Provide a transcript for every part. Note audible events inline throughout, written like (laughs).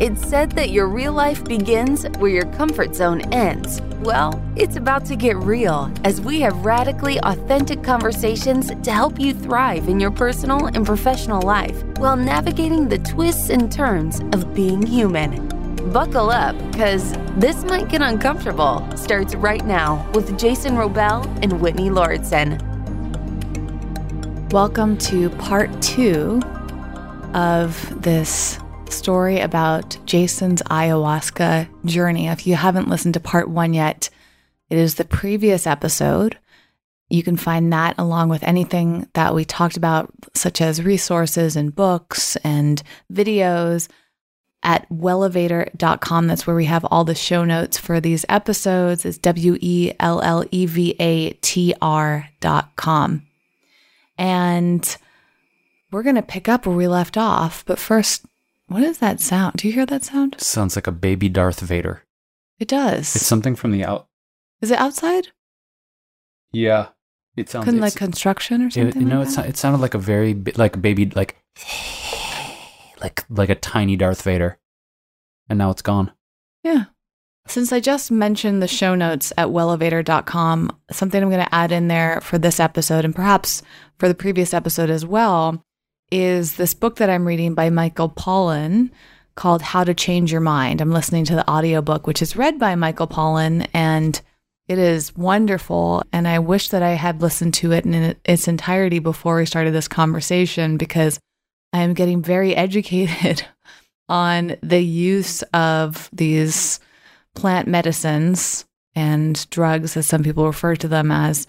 It's said that your real life begins where your comfort zone ends. Well, it's about to get real as we have radically authentic conversations to help you thrive in your personal and professional life while navigating the twists and turns of being human. Buckle up, because this might get uncomfortable. Starts right now with Jason Wrobel and Whitney Lauritsen. Welcome to part two of this story about Jason's ayahuasca journey. If you haven't listened to part one yet, it is the previous episode. You can find that along with anything that we talked about, such as resources and books and videos at wellevatr.com. That's where we have all the show notes for these episodes. It's W E L L E V A T R.com. And we're going to pick up where we left off. But first, what is that sound? Do you hear that sound? Sounds like a baby Darth Vader. It does. It's something from the out. Is it outside? Yeah, it sounds. Couldn't like construction or it, something? no, like it, it sounded like a very like a baby like like like a tiny Darth Vader, and now it's gone. Yeah. Since I just mentioned the show notes at wellevatr.com, something I'm going to add in there for this episode and perhaps for the previous episode as well is this book that I'm reading by Michael Pollan called How to Change Your Mind. I'm listening to the audiobook, which is read by Michael Pollan, and it is wonderful. And I wish that I had listened to it in its entirety before we started this conversation because I am getting very (laughs) educated on the use of these plant medicines and drugs, as some people refer to them as,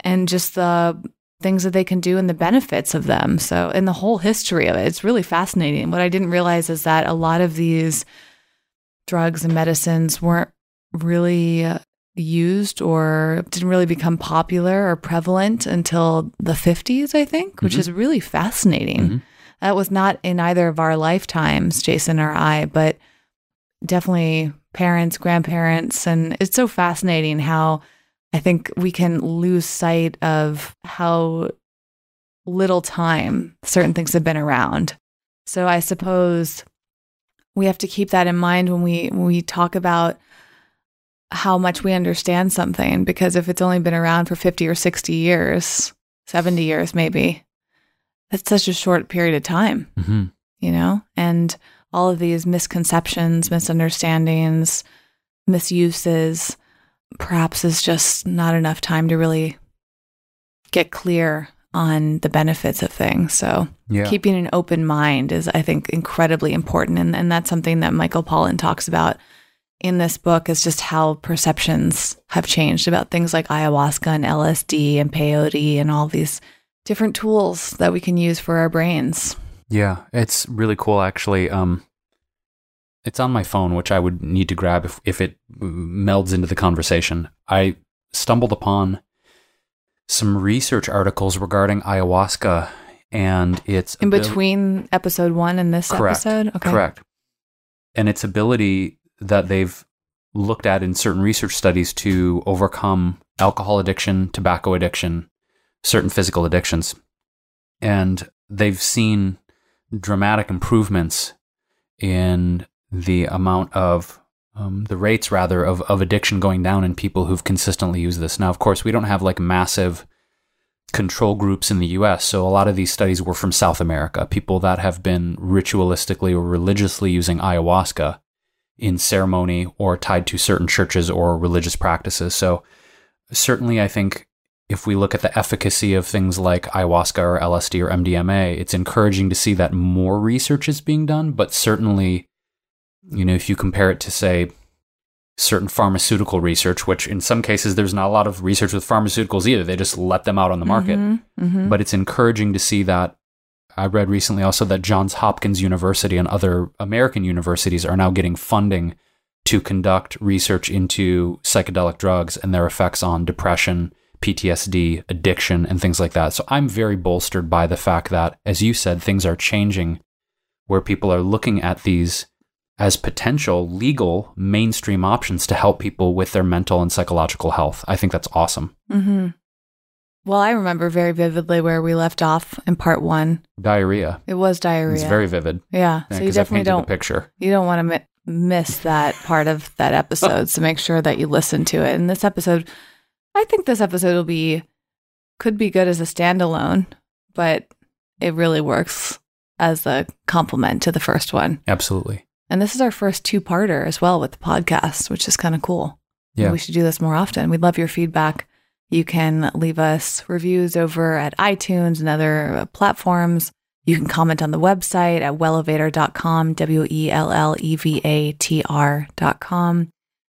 and just the things that they can do and the benefits of them. So, in the whole history of it, it's really fascinating. What I didn't realize is that a lot of these drugs and medicines weren't really used or didn't really become popular or prevalent until the 50s, I think, which Mhm. is really fascinating. Mhm. That was not in either of our lifetimes, Jason or I, but definitely parents, grandparents. And it's so fascinating how I think we can lose sight of how little time certain things have been around. So I suppose we have to keep that in mind when we when we talk about how much we understand something because if it's only been around for 50 or 60 years, 70 years maybe, that's such a short period of time Mm-hmm. you know, and all of these misconceptions, misunderstandings, misuses, perhaps is just not enough time to really get clear on the benefits of things. So Yeah. keeping an open mind is, I think, incredibly important. And, and that's something that Michael Pollan talks about in this book is just how perceptions have changed about things like ayahuasca and LSD and peyote and all these different tools that we can use for our brains. Yeah, it's really cool actually. Um it's on my phone, which I would need to grab if, if it melds into the conversation. I stumbled upon some research articles regarding ayahuasca and its In between episode one and this Correct. episode? Okay. Correct. And its ability that they've looked at in certain research studies to overcome alcohol addiction, tobacco addiction, certain physical addictions. And they've seen dramatic improvements in the amount of um, the rates rather of, of addiction going down in people who've consistently used this. Now, of course, we don't have like massive control groups in the US. So a lot of these studies were from South America, people that have been ritualistically or religiously using ayahuasca in ceremony or tied to certain churches or religious practices. So certainly I think if we look at the efficacy of things like ayahuasca or LSD or MDMA, it's encouraging to see that more research is being done, but certainly you know, if you compare it to say certain pharmaceutical research, which in some cases there's not a lot of research with pharmaceuticals either. They just let them out on the market. Mhm, mhm. But it's encouraging to see that. I read recently also that Johns Hopkins University and other American universities are now getting funding to conduct research into psychedelic drugs and their effects on depression, PTSD, addiction, and things like that. So I'm very bolstered by the fact that, as you said, things are changing where people are looking at these as potential legal mainstream options to help people with their mental and psychological health. I think that's awesome. Mm-hmm. Well, I remember very vividly where we left off in part one. Diarrhea. It was diarrhea. It's very vivid. yeah. Yeah, so you definitely don't picture. you don't want to mi- miss that part of that episode. so make sure that you listen to it. And this episode, I think this episode will be could be good as a standalone, but it really works as a complement to the first one. Absolutely. And this is our first two-parter as well with the podcast, which is kind of cool. Yeah. We should do this more often. We'd love your feedback. You can leave us reviews over at iTunes and other uh, platforms. You can comment on the website at wellevatr.com, W E L L E V A T R.com.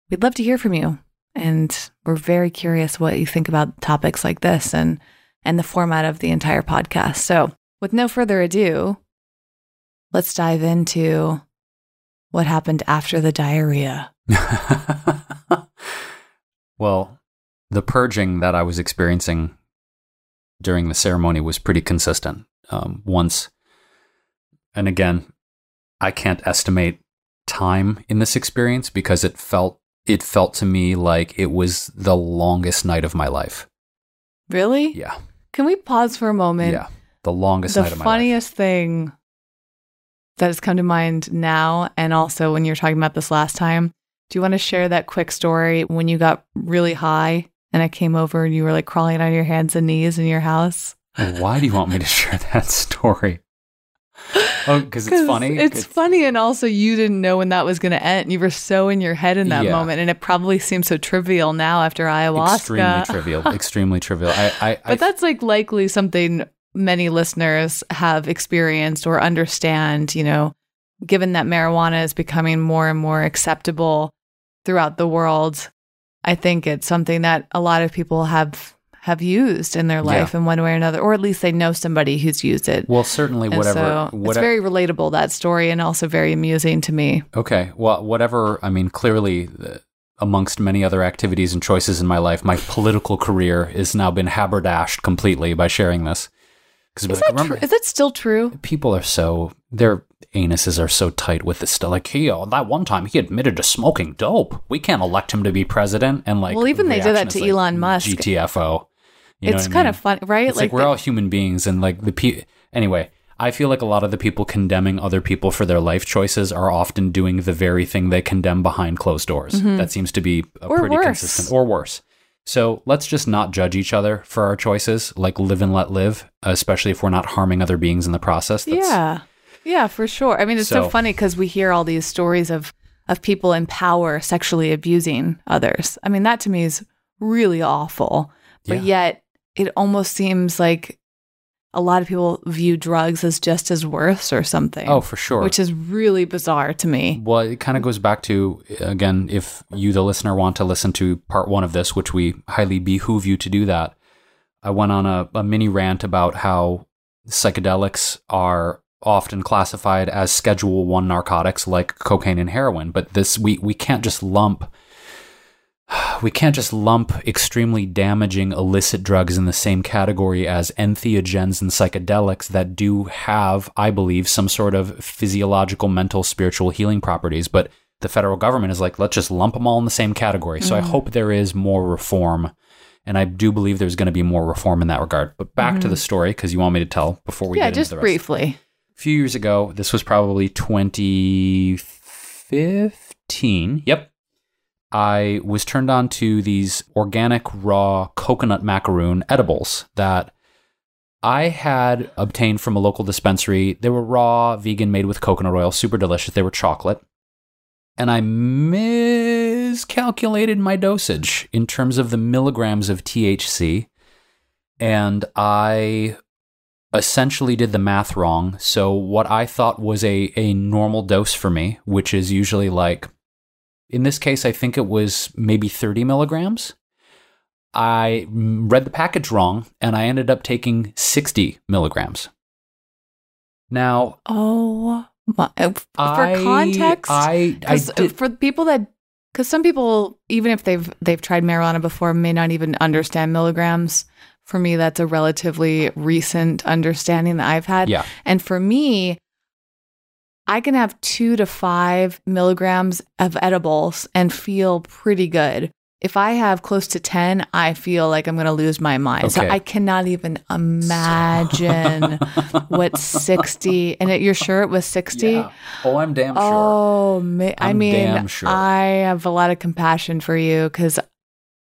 We'd love to hear from you. And we're very curious what you think about topics like this and, and the format of the entire podcast. So, with no further ado, let's dive into what happened after the diarrhea. (laughs) well, the purging that I was experiencing during the ceremony was pretty consistent. Um, once, and again, I can't estimate time in this experience because it felt it felt to me like it was the longest night of my life. Really? Yeah, Can we pause for a moment? yeah, the longest the night of my life. The funniest thing that has come to mind now, and also when you were talking about this last time, do you want to share that quick story when you got really high and I came over and you were like crawling on your hands and knees in your house? Why do you want me to share that story? Oh, because it's (laughs) funny. It's, funny, and also you didn't know when that was going to end. You were so in your head in that Yeah. moment, and it probably seems so trivial now after ayahuasca. extremely (laughs) trivial. Extremely trivial. I, I, I But that's like likely something many listeners have experienced or understand, you know, given that marijuana is becoming more and more acceptable throughout the world. I think it's something that a lot of people have have used in their life in one way or another, or at least they know somebody who's used it. well, certainly and whatever. so it's whatever very relatable that story, and also very amusing to me. Okay. Well, whatever. I mean, clearly, uh, amongst many other activities and choices in my life, my political career has now been haberdashed completely by sharing this. Because Is that true? Is that still true? people are so their anuses are so tight with this stuff. Like, he, oh, that one time he admitted to smoking dope. We can't elect him to be president. And like, Well, even they did that to like, Elon Musk. GTFO. You it's I kind mean? of fun, right? It's like, we're all human beings, and like the pe- anyway. I feel like a lot of the people condemning other people for their life choices are often doing the very thing they condemn behind closed doors. That seems to be a Mm-hmm. Or pretty worse. consistent, or worse. So let's just not judge each other for our choices. Like live and let live, especially if we're not harming other beings in the process. That's, yeah yeah for sure i mean it's so, So- funny because we hear all these stories of of people in power sexually abusing others i mean that to me is really awful but Yeah. yet it almost seems like a lot of people view drugs as just as worse or something Oh, for sure. which is really bizarre to me Well, it kind of goes back to again, if you, the listener, want to listen to part one of this, which we highly behoove you to do that. I went on a, a mini rant about how psychedelics are often classified as Schedule One narcotics, like cocaine and heroin. But this, we we can't just lump. (sighs) We can't just lump extremely damaging illicit drugs in the same category as entheogens and psychedelics that do have, I believe, some sort of physiological, mental, spiritual healing properties. But the federal government is like, let's just lump them all in the same category. So I mm-hmm. hope there is more reform. And I do believe there's going to be more reform in that regard. But back to the mm-hmm. story, because you want me to tell before we yeah get just into the rest briefly a few years ago. This was probably 2015. Yep. I was turned on to these organic raw coconut macaroon edibles that I had obtained from a local dispensary. They were raw, vegan, made with coconut oil, super delicious. They were chocolate. And I miscalculated my dosage in terms of the milligrams of THC. And I essentially did the math wrong. So what I thought was a a normal dose for me, which is usually like in this case, I think it was maybe 30 milligrams. I read the package wrong and I ended up taking 60 milligrams. Now, oh my, uh, for I- context I, I uh, did, for people that because some people even if they've they've tried marijuana before may not even understand milligrams for me that's a relatively recent understanding that i've had yeah, and for me I can have two to five milligrams of edibles and feel pretty good. If I have close to 10, I feel like I'm going to lose my mind. So Okay. I cannot even imagine (laughs) what 60, and it, you're sure it was 60? Yeah. Oh, I'm damn sure. Oh, ma- I mean, damn sure. I have a lot of compassion for you because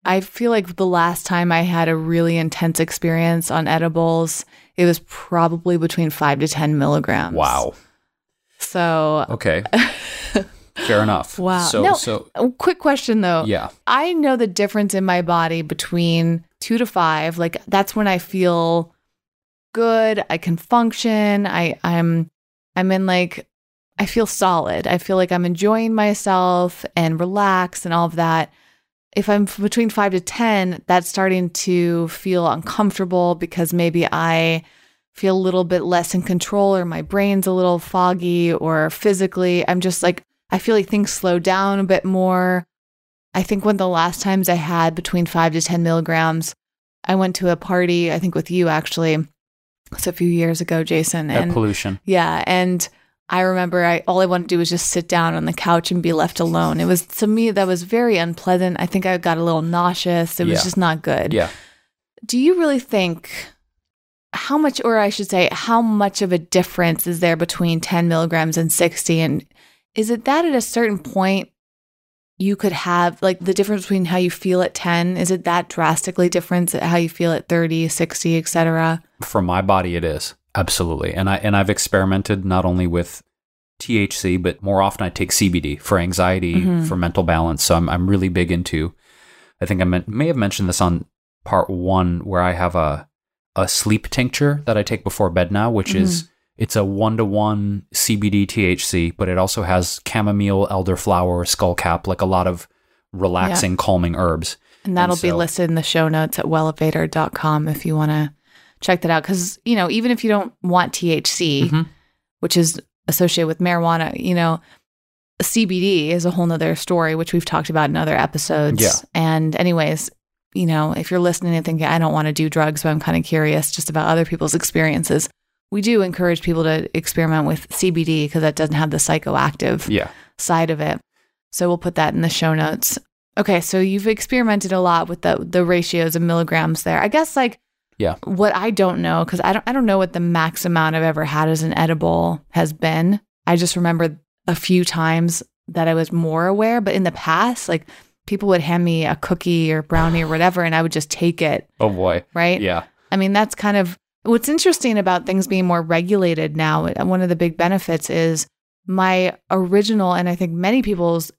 I feel like the last time I had a really intense experience on edibles, it was probably between five to 10 milligrams. Wow. So, Okay. Fair enough. (laughs) wow. So no, so quick question though. yeah. I know the difference in my body between two to five. Like that's when I feel good. I can function. I I'm I'm in like I feel solid. I feel like I'm enjoying myself and relaxed and all of that. If I'm between five to ten, that's starting to feel uncomfortable because maybe I feel a little bit less in control or my brain's a little foggy or physically I'm just like I feel like things slow down a bit more. I think one of the last times I had between five to 10 milligrams, I went to a party, I think with you actually. It's a few years ago, Jason. That And pollution. yeah. And I remember I all I wanted to do was just sit down on the couch and be left alone. It was to me that was very unpleasant. I think I got a little nauseous. It was Yeah. just not good. Yeah. Do you really think how much, or I should say, how much of a difference is there between 10 milligrams and 60? And is it that at a certain point you could have like the difference between how you feel at 10? Is it that drastically different at how you feel at 30, 60, et cetera? For my body it is. Absolutely. And I and I've experimented not only with THC, but more often I take CBD for anxiety, Mhm. for mental balance. So I'm I'm really big into I think I may have mentioned this on part 1 where I have a a sleep tincture that I take before bed now, which is it's a one to one CBD THC, but it also has chamomile, elderflower, skullcap, like a lot of relaxing, calming herbs. And that'll be so- listed in the show notes at wellevatr.com if you want to check that out. Because, you know, even if you don't want THC, Mhm. which is associated with marijuana, you know, CBD is a whole nother story, which we've talked about in other episodes. Yeah. And, anyways, you know, if you're listening and thinking, I don't want to do drugs, but I'm kind of curious just about other people's experiences, we do encourage people to experiment with CBD because that doesn't have the psychoactive Yeah. side of it. So we'll put that in the show notes. Okay, so you've experimented a lot with the the ratios of milligrams there. I guess like Yeah. what I don't know cuz I don't I don't know what the max amount I've ever had as an edible has been. I just remember a few times that I was more aware, but in the past like people would hand me a cookie or brownie or whatever and I would just take it, Oh boy. right? Yeah. I mean, that's kind of what's interesting about things being more regulated now. uh, One of the big benefits is my original, and I think many people's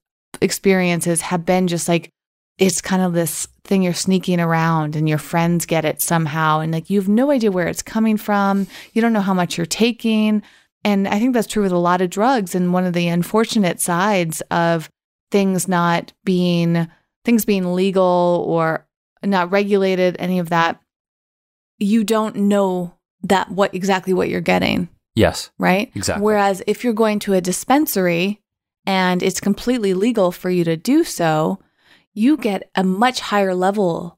experiences have been just like, it's kind of this thing you're sneaking around and your friends get it somehow. And like, you have no idea where it's coming from. You don't know how much you're taking. And I think that's true with a lot of drugs. And one of the unfortunate sides of things not being, things being legal or not regulated, any of that, you don't know that what exactly what you're getting, Yes. right? Exactly. Whereas if you're going to a dispensary and it's completely legal for you to do so, you get a much higher level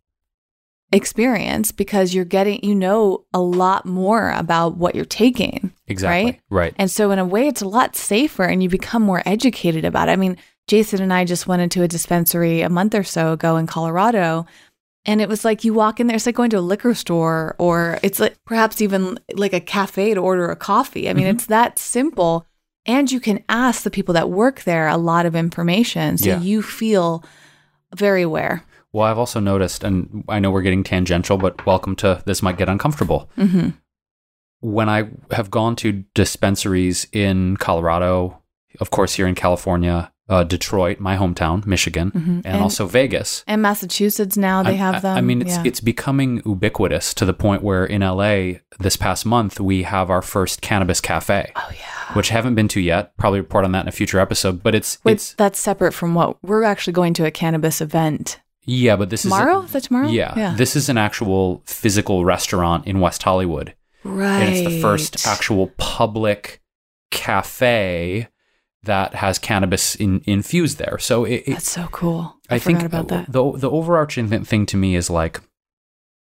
experience because you're getting you know a lot more about what you're taking. Exactly. Right? Right. And so in a way it's a lot safer and you become more educated about it. I mean, Jason and I just went into a dispensary a month or so ago in Colorado and it was like you walk in there it's like going to a liquor store or it's like perhaps even like a cafe to order a coffee. I mean, Mhm. it's that simple and you can ask the people that work there a lot of information so Yeah. you feel very aware. Well, I've also noticed, and I know we're getting tangential, but welcome to this might get uncomfortable. Mhm. When I have gone to dispensaries in Colorado, of course, here in California, uh, Detroit, my hometown, Michigan, Mhm. and, also Vegas. and Massachusetts now they I- have I- them. I mean, it's Yeah. it's becoming ubiquitous to the point where in LA this past month we have our first cannabis cafe, Oh yeah. which I haven't been to yet. Probably report on that in a future episode. But it's Wait, it's that's separate from what we're actually going to a cannabis event yeah, but this tomorrow. is Is that tomorrow? yeah, yeah. this is an actual physical restaurant in West Hollywood. right. and it's the first actual public cafe that has cannabis in, infused there. So it, it, That's so cool. I, I think about that. the the overarching thing to me is like,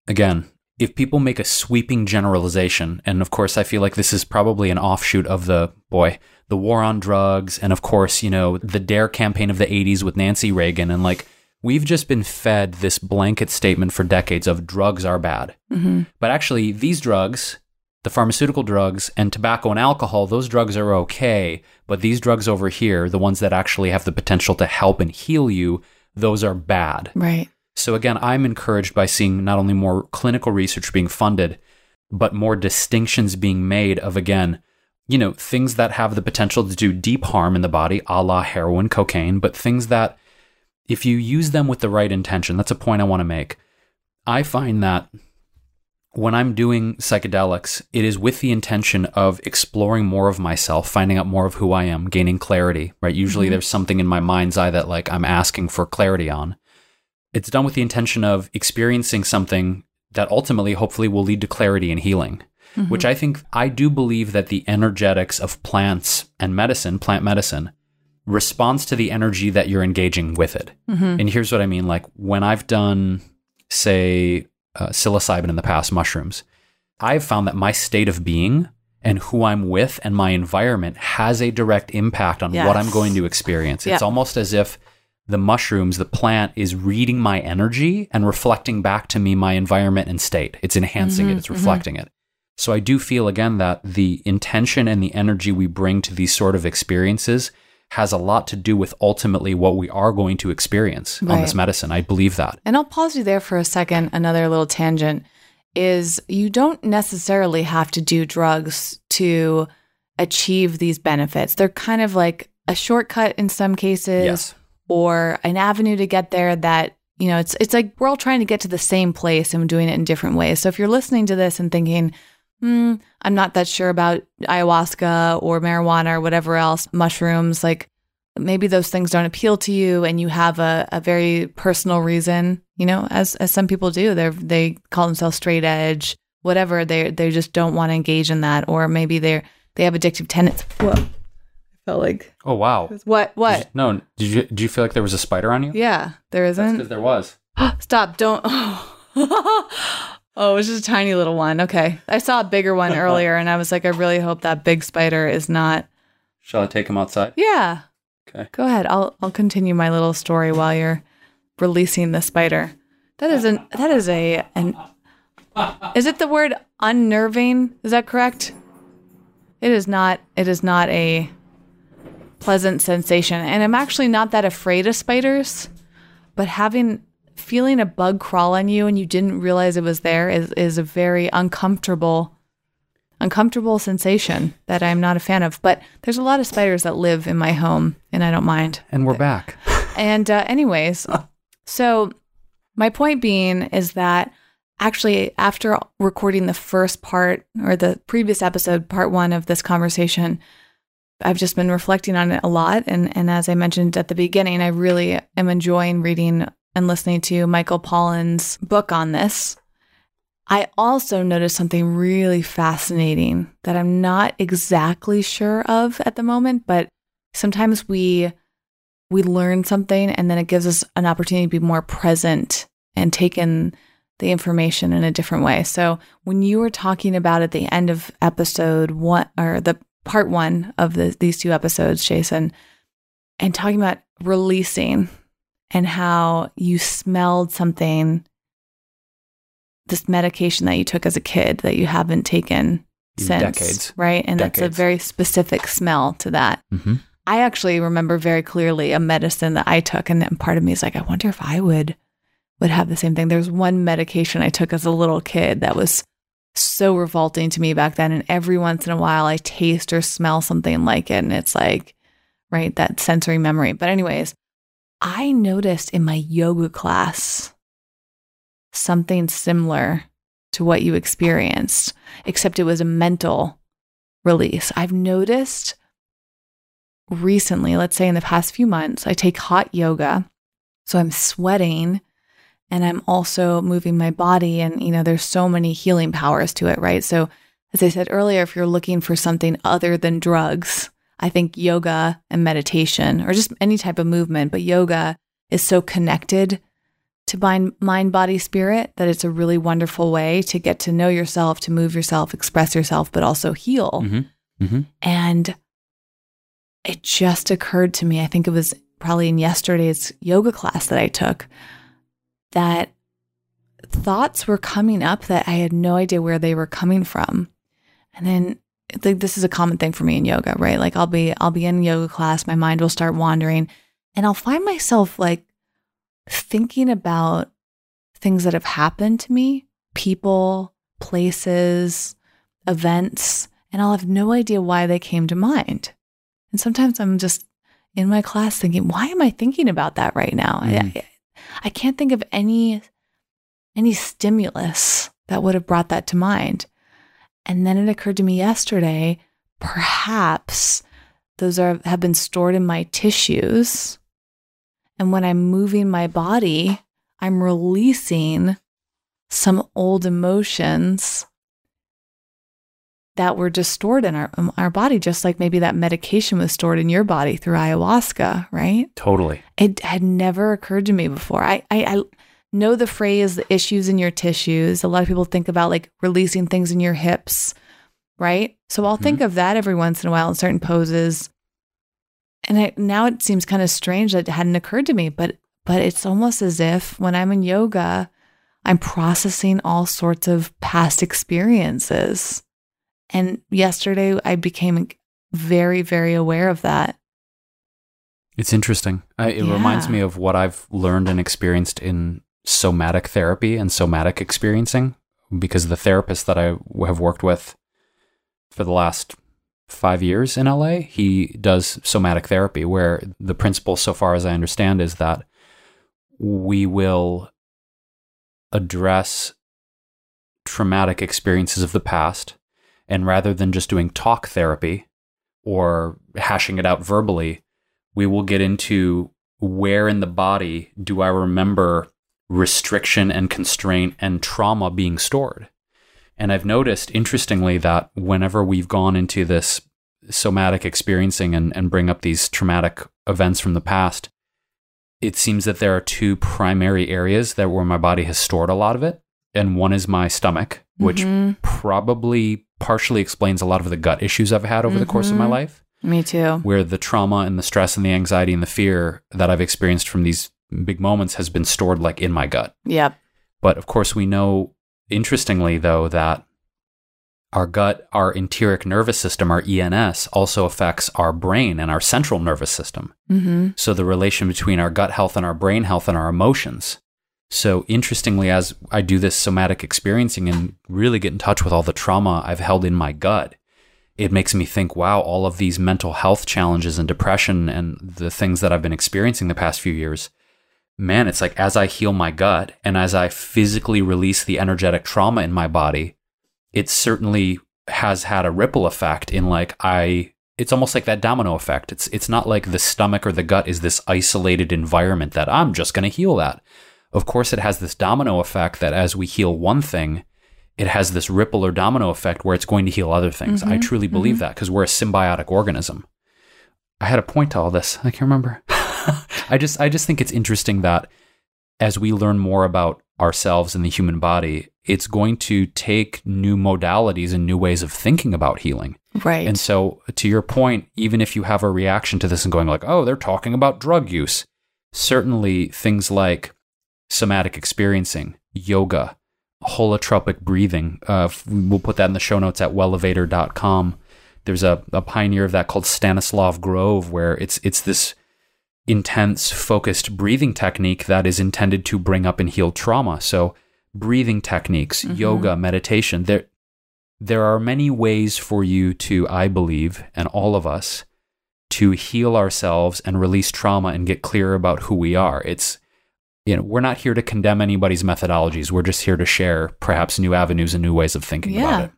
again, if people make a sweeping generalization, and of course, I feel like this is probably an offshoot of the boy, the war on drugs, and of course, you know, the DARE campaign of the 80s with Nancy Reagan, and like, we've just been fed this blanket statement for decades of drugs are bad. Mm-hmm. But actually, these drugs, the pharmaceutical drugs and tobacco and alcohol, those drugs are okay. But these drugs over here, the ones that actually have the potential to help and heal you, those are bad. Right. So again, I'm encouraged by seeing not only more clinical research being funded, but more distinctions being made of again, you know, things that have the potential to do deep harm in the body, a la heroin, cocaine, but things that if you use them with the right intention, that's a point I want to make. I find that when I'm doing psychedelics, it is with the intention of exploring more of myself, finding out more of who I am, gaining clarity, right? Usually Mhm. there's something in my mind's eye that like I'm asking for clarity on. It's done with the intention of experiencing something that ultimately hopefully will lead to clarity and healing, Mhm. which I think I do believe that the energetics of plants and medicine, plant medicine, responds to the energy that you're engaging with it. Mhm. And here's what I mean like when I've done, say, uh, psilocybin in the past, mushrooms, I've found that my state of being and who I'm with and my environment has a direct impact on what I'm going to experience. It's Yeah. almost as if the mushrooms, the plant is reading my energy and reflecting back to me my environment and state. It's enhancing it, Mhm, it's reflecting it. So I do feel again that the intention and the energy we bring to these sort of experiences has a lot to do with ultimately what we are going to experience on this medicine. I believe that. And I'll pause you there for a second. Another little tangent is you don't necessarily have to do drugs to achieve these benefits. They're kind of like a shortcut in some cases Yes. or an avenue to get there that you know it's it's like we're all trying to get to the same place and we're doing it in different ways. So if you're listening to this and thinking, hmm, I'm not that sure about ayahuasca or marijuana or whatever else, mushrooms, like maybe those things don't appeal to you and you have a, a very personal reason, you know, as as some people do. They they call themselves straight edge, whatever. They they just don't want to engage in that. Or maybe they're they have addictive tendencies. Whoa. I felt like Oh wow. what what? Did you- no, did you did you feel like there was a spider on you? Yeah, there isn't. Because there was. (gasps) Stop! Don't. Oh. (laughs) oh, it was just a tiny little one. Okay, I saw a bigger one (laughs) earlier, and I was like, I really hope that big spider is not. Shall I take him outside? Yeah. Okay. Go ahead. I'll I'll continue my little story while you're releasing the spider. That is an that is a an. Is it the word unnerving? Is that correct? It is not. It is not a pleasant sensation, and I'm actually not that afraid of spiders. But having feeling a bug crawl on you and you didn't realize it was there is is a very uncomfortable uncomfortable sensation that I'm not a fan of. But there's a lot of spiders that live in my home, and I don't mind. And we're back. And uh, anyways, (laughs) so my point being is that actually after recording the first part or the previous episode, part one of this conversation, I've just been reflecting on it a lot. And and as I mentioned at the beginning, I really am enjoying reading and listening to Michael Pollan's book on this. I also noticed something really fascinating that I'm not exactly sure of at the moment, but sometimes we we learn something and then it gives us an opportunity to be more present and take in the information in a different way. So when you were talking about at the end of episode one or the part one of the, these two episodes, Jason, and talking about releasing and how you smelled something, this medication that you took as a kid that you haven't taken since, Decades. right? And that's a very specific smell to that. Mm-hmm. I actually remember very clearly a medicine that I took, and then part of me is like, I wonder if I would would have the same thing. There's one medication I took as a little kid that was so revolting to me back then, and every once in a while I taste or smell something like it, and it's like, right, that sensory memory. But anyways, I noticed in my yoga class something similar to what you experienced, except it was a mental release. I've noticed recently, let's say in the past few months, I take hot yoga. So I'm sweating and I'm also moving my body. And, you know, there's so many healing powers to it, right? So, as I said earlier, if you're looking for something other than drugs, I think yoga and meditation or just any type of movement, but yoga is so connected to mind, mind, body, spirit, that it's a really wonderful way to get to know yourself, to move yourself, express yourself, but also heal. Mm-hmm. Mm-hmm. And it just occurred to me, I think it was probably in yesterday's yoga class that I took, that thoughts were coming up that I had no idea where they were coming from. And then like this is a common thing for me in yoga, right? Like I'll be I'll be in yoga class, my mind will start wandering, and I'll find myself like thinking about things that have happened to me, people, places, events, and I'll have no idea why they came to mind. And sometimes I'm just in my class thinking, why am I thinking about that right now? Mm. I, I can't think of any any stimulus that would have brought that to mind. And then it occurred to me yesterday, perhaps those are have been stored in my tissues. And when I'm moving my body, I'm releasing some old emotions that were just stored in our um, our body, just like maybe that medication was stored in your body through ayahuasca, right? Totally. It had never occurred to me before. I, I, I know the phrase the issues in your tissues. A lot of people think about like releasing things in your hips, right? So I'll think mm-hmm. of that every once in a while in certain poses. And I, now it seems kind of strange that it hadn't occurred to me, but but it's almost as if when I'm in yoga, I'm processing all sorts of past experiences. And yesterday I became very, very aware of that. It's interesting. I, it reminds me of what I've learned and experienced in somatic therapy and somatic experiencing because the therapist that I have worked with for the last five years in LA, he does somatic therapy where the principle, so far as I understand, is that we will address traumatic experiences of the past. And rather than just doing talk therapy or hashing it out verbally, we will get into where in the body do I remember restriction and constraint and trauma being stored. And I've noticed, interestingly, that whenever we've gone into this somatic experiencing and, and bring up these traumatic events from the past, it seems that there are two primary areas that where my body has stored a lot of it. And one is my stomach, which Mhm. probably partially explains a lot of the gut issues I've had over the course of my Mhm. life Me too. where the trauma and the stress and the anxiety and the fear that I've experienced from these big moments has been stored like in my gut. Yeah. But of course, we know, interestingly, though, that our gut, our enteric nervous system, our ENS, also affects our brain and our central nervous system. Mm-hmm. So the relation between our gut health and our brain health and our emotions. So interestingly, as I do this somatic experiencing and really get in touch with all the trauma I've held in my gut, it makes me think, wow, all of these mental health challenges and depression and the things that I've been experiencing the past few years, man, it's like as I heal my gut and as I physically release the energetic trauma in my body, it certainly has had a ripple effect in like I it's almost like that domino effect. It's it's not like the stomach or the gut is this isolated environment that I'm just going to heal that. Of course it has this domino effect that as we heal one thing, it has this ripple or domino effect where it's going to heal other things. I Mhm, truly believe that because we're a symbiotic organism. I had a point to all this. I can't remember. (laughs) (laughs) I just I just think it's interesting that as we learn more about ourselves and the human body, it's going to take new modalities and new ways of thinking about healing. Right. And so, to your point, even if you have a reaction to this and going like, "Oh, they're talking about drug use," certainly things like somatic experiencing, yoga, holotropic breathing. Uh, we'll put that in the show notes at wellevatr.com. There's a, a pioneer of that called Stanislav Grof, where it's it's this intense, focused breathing technique that is intended to bring up and heal trauma. So, breathing techniques, mm-hmm. yoga, meditation, there there are many ways for you to, I believe, and all of us, to heal ourselves and release trauma and get clear about who we are. It's you know, we're not here to condemn anybody's methodologies. We're just here to share perhaps new avenues and new ways of thinking Yeah. about it.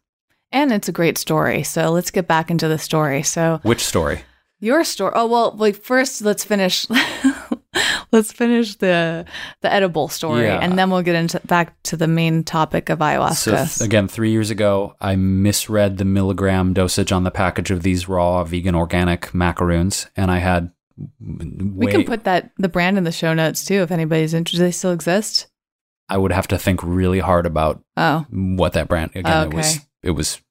and it's a great story. So let's get back into the story. So Which story? Your story. Oh well, like first let's finish. (laughs) let's finish the the edible story, Yeah. and then we'll get into back to the main topic of So ayahuasca. th- again, three years ago, I misread the milligram dosage on the package of these raw vegan organic macaroons, and I had We can put that the brand in the show notes too if anybody's interested. They still exist. I would have to think really hard about Oh, what that brand again. It was it was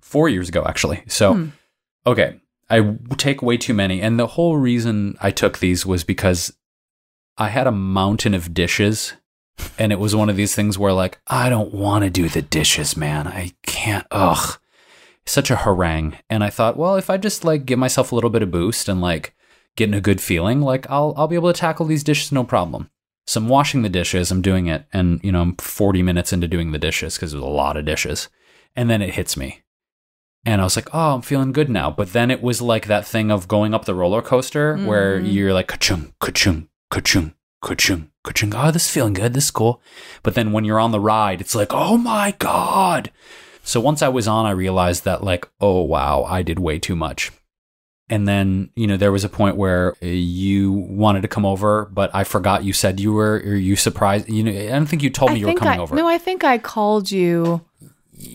four years ago actually. So Hmm. okay, I take way too many, and the whole reason I took these was because I had a mountain of dishes, and it was one of these things where like I don't want to do the dishes, man. I can't. Ugh, such a harangue. And I thought, well, if I just like give myself a little bit of boost and like get in a good feeling, like I'll I'll be able to tackle these dishes no problem. So I'm washing the dishes, I'm doing it, and you know I'm 40 minutes into doing the dishes because there's a lot of dishes, and then it hits me, and I was like, oh, I'm feeling good now. But then it was like that thing of going up the roller coaster where Mhm. you're like ka-chung, ka-chung, ka-chung, ka-chung, ka-chung. Oh, this is feeling good. This is cool. But then when you're on the ride, it's like, oh my god. So once I was on, I realized that like, oh wow, I did way too much. And then, you know, there was a point where uh, you wanted to come over, but I forgot you said you were, or you surprised, you know, I don't think you told me I you were coming I, over. No, I think I called you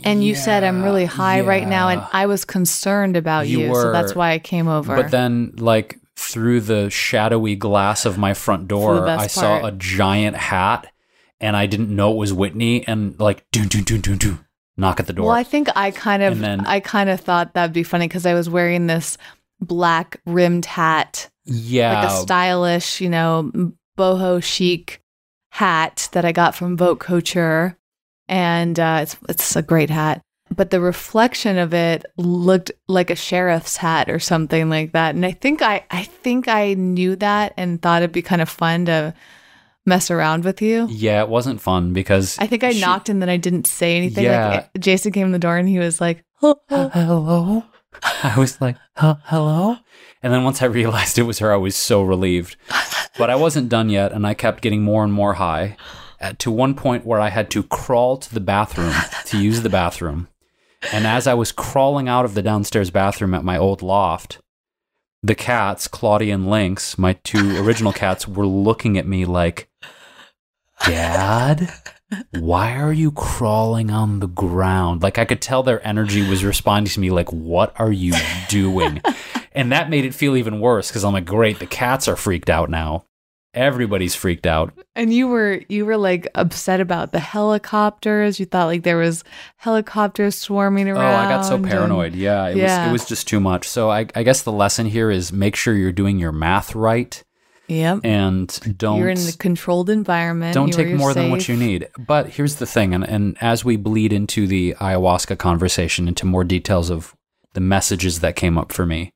and you said I'm really high right now and. I was concerned about You you, so that's why I came over. But then, like, through the shadowy glass of my front door, I saw a giant hat and I didn't know it was Whitney and, like, do, do, do, do, do, knock at the door. Well, I think I kind of then- I kind of thought that'd be funny because I was wearing this black rimmed hat, yeah. like a stylish, you know, boho chic hat that I got from Vote Couture, and uh, it's it's a great hat. But the reflection of it looked like a sheriff's hat or something like that, and I think I I think I knew that and thought it'd be kind of fun to mess around with you. yeah, it wasn't fun because I think I she- knocked and then I didn't say anything. Yeah. Like Jason came in the door and he was like, "Oh, oh." hello. (laughs) I was like, huh, hello? And then once I (laughs) realized it was her, I was so relieved. But I wasn't done yet, and I kept getting more and more high Uh, to one point where I had to crawl to the bathroom to use the bathroom. And as I was crawling out of the downstairs bathroom at my old loft, the cats, Claudia and Lynx, my two original cats, were looking at me like, Dad? why are you crawling on the ground? Like I could tell their energy was responding to me like, what are you doing? and that made it feel even worse because I'm like, great, the cats are freaked out now. Everybody's freaked out. And you were you were like upset about the helicopters. You thought like there was helicopters swarming around. Oh. I got so and- paranoid. Yeah, it Yeah. was it was just too much. So I, I guess the lesson here is make sure you're doing your math right Yep. and don't You're in a controlled environment. don't take more than what you need. But here's the thing, and, and as we bleed into the ayahuasca conversation, into more details of the messages that came up for me,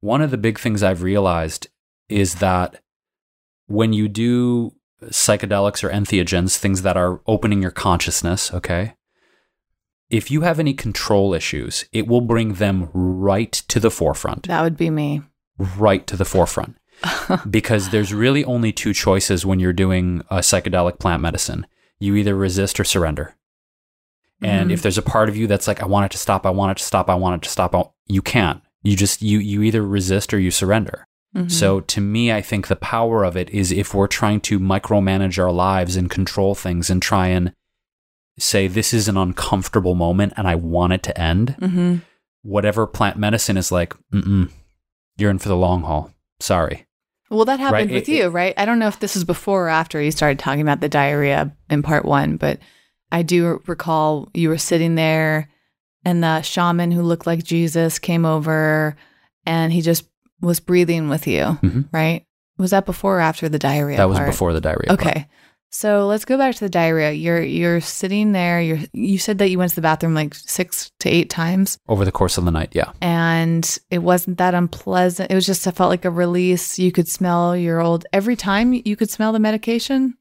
one of the big things I've realized is that when you do psychedelics or entheogens, things that are opening your consciousness, okay, if you have any control issues, it will bring them right to the forefront That would be me. right to the forefront (laughs) because there's really only two choices when you're doing a psychedelic plant medicine. You either resist or surrender. And Mhm. if there's a part of you that's like, I want it to stop, I want it to stop, I want it to stop, you can't. You just you you either resist or you surrender. Mhm. So to me, I think the power of it is if we're trying to micromanage our lives and control things and try and say this is an uncomfortable moment and I want it to end, Mhm. whatever plant medicine is like, mm you're in for the long haul. Sorry. Well, that happened Right, with it- you, right? I don't know if this is before or after you started talking about the diarrhea in part one, but I do recall you were sitting there and the shaman who looked like Jesus came over and he just was breathing with you, Mhm. right? Was that before or after the diarrhea? that was part? before the diarrhea. part. Okay. So let's go back to the diarrhea. You're you're sitting there. You're you said that you went to the bathroom like six to eight times, Over the course of the night, yeah. and it wasn't that unpleasant. It was just I felt like a release. You could smell your old every time. You could smell the medication.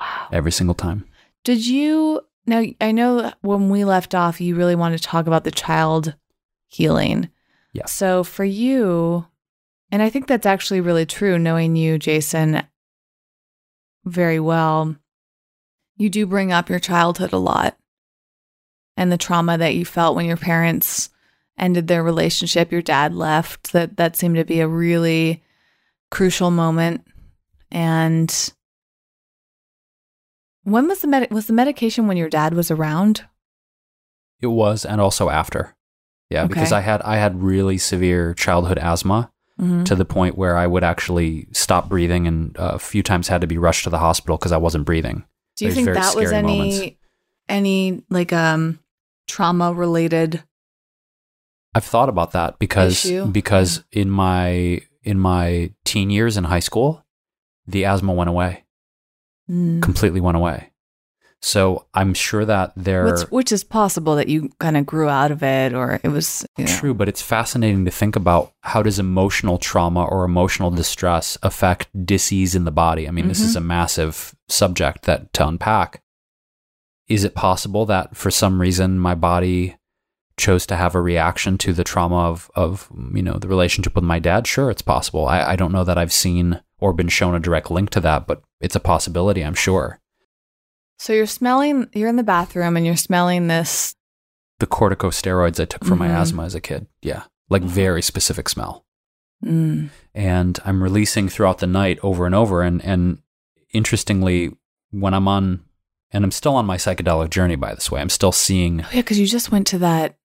Wow. Every single time. Did you now? I know when we left off, you really wanted to talk about the child healing. Yeah. So for you, and I think that's actually really true, knowing you, Jason, very well, you do bring up your childhood a lot and the trauma that you felt when your parents ended their relationship, your dad left. That that seemed to be a really crucial moment. And when was the med- was the medication when your dad was around? It was and also after. Yeah, because I had I had really severe childhood asthma To the point where I would actually stop breathing and uh, a few times had to be rushed to the hospital because I wasn't breathing. Do you There's think that was any moments. any like um trauma related? I've thought about that because Issue? because in my in my teen years in high school, the asthma went away, Mm. completely went away. So I'm sure that there Which, which is possible that you kind of grew out of it, or it was you know, True, but it's fascinating to think about how does emotional trauma or emotional distress affect disease in the body. I mean, this is Mm-hmm. a massive subject that to unpack. Is it possible that for some reason my body chose to have a reaction to the trauma of of you know the relationship with my dad? Sure, it's possible. I, I don't know that I've seen or been shown a direct link to that, but it's a possibility. I'm sure. So you're smelling. You're in the bathroom and you're smelling this. The corticosteroids I took for my Mhm. asthma as a kid, yeah, like very specific smell. Mm, and I'm releasing throughout the night over and over. And and interestingly, when I'm on, and I'm still on my psychedelic journey, by this way, I'm still seeing. oh yeah, because you just went to that.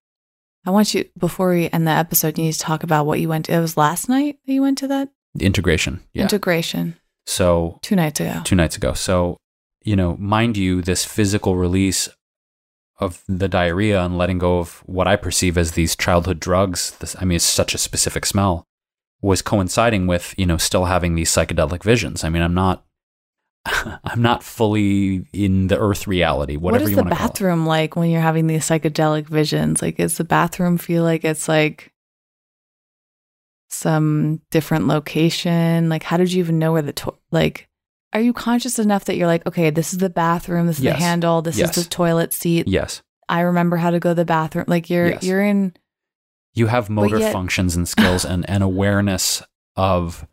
I want you before we end the episode. You need to talk about what you went. to. It was last night that you went to that Integration, yeah. integration so two nights ago. two nights ago. So, you know, mind you, this physical release of the diarrhea and letting go of what I perceive as these childhood drugs, this, I mean, it's such a specific smell, was coinciding with, you know, still having these psychedelic visions. I mean, I'm not. (laughs) I'm not fully in the earth reality, What whatever is you the want to call it. bathroom like when you're having these psychedelic visions? Like, does the bathroom feel like it's like some different location? Like, how did you even know where the to- like? Are you conscious enough that you're like, okay, this is the bathroom, this is Yes. the handle, this Yes. is the toilet seat. Yes. I remember how to go to the bathroom. Like you're Yes. you're in You have motor yet- functions and skills and, and awareness of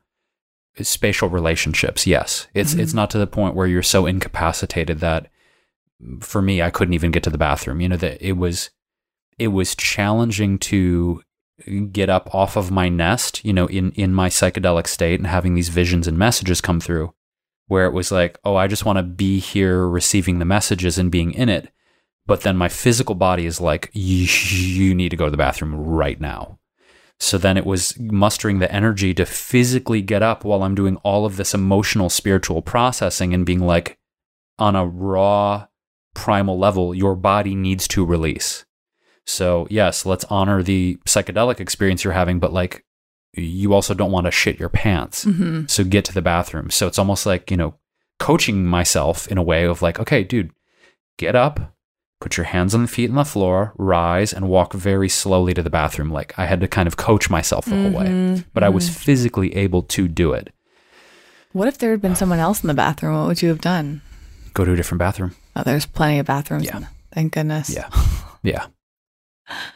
spatial relationships. Yes. It's Mhm. it's not to the point where you're so incapacitated that for me I couldn't even get to the bathroom. You know that it was it was challenging to get up off of my nest, you know, in in my psychedelic state and having these visions and messages come through where it was like, "Oh, I just want to be here receiving the messages and being in it." but then my physical body is like you, need to go to the bathroom right now so then it was mustering the energy to physically get up while i'm doing all of this emotional spiritual processing and being like on a raw primal level your body needs to release so yes let's honor the psychedelic experience you're having but like you also don't want to shit your pants mhm. so get to the bathroom. So it's almost like, you know, coaching myself in a way of like, okay, dude, get up, put your hands on the feet on the floor, rise, and walk very slowly to the bathroom. Like I had to kind of coach myself the whole way, Mhm, but I was mhm. physically able to do it. What if there had been someone else in the bathroom? What would you have done? Go to a different bathroom. Oh, there's plenty of bathrooms. Yeah. in- Thank goodness. Yeah. Yeah.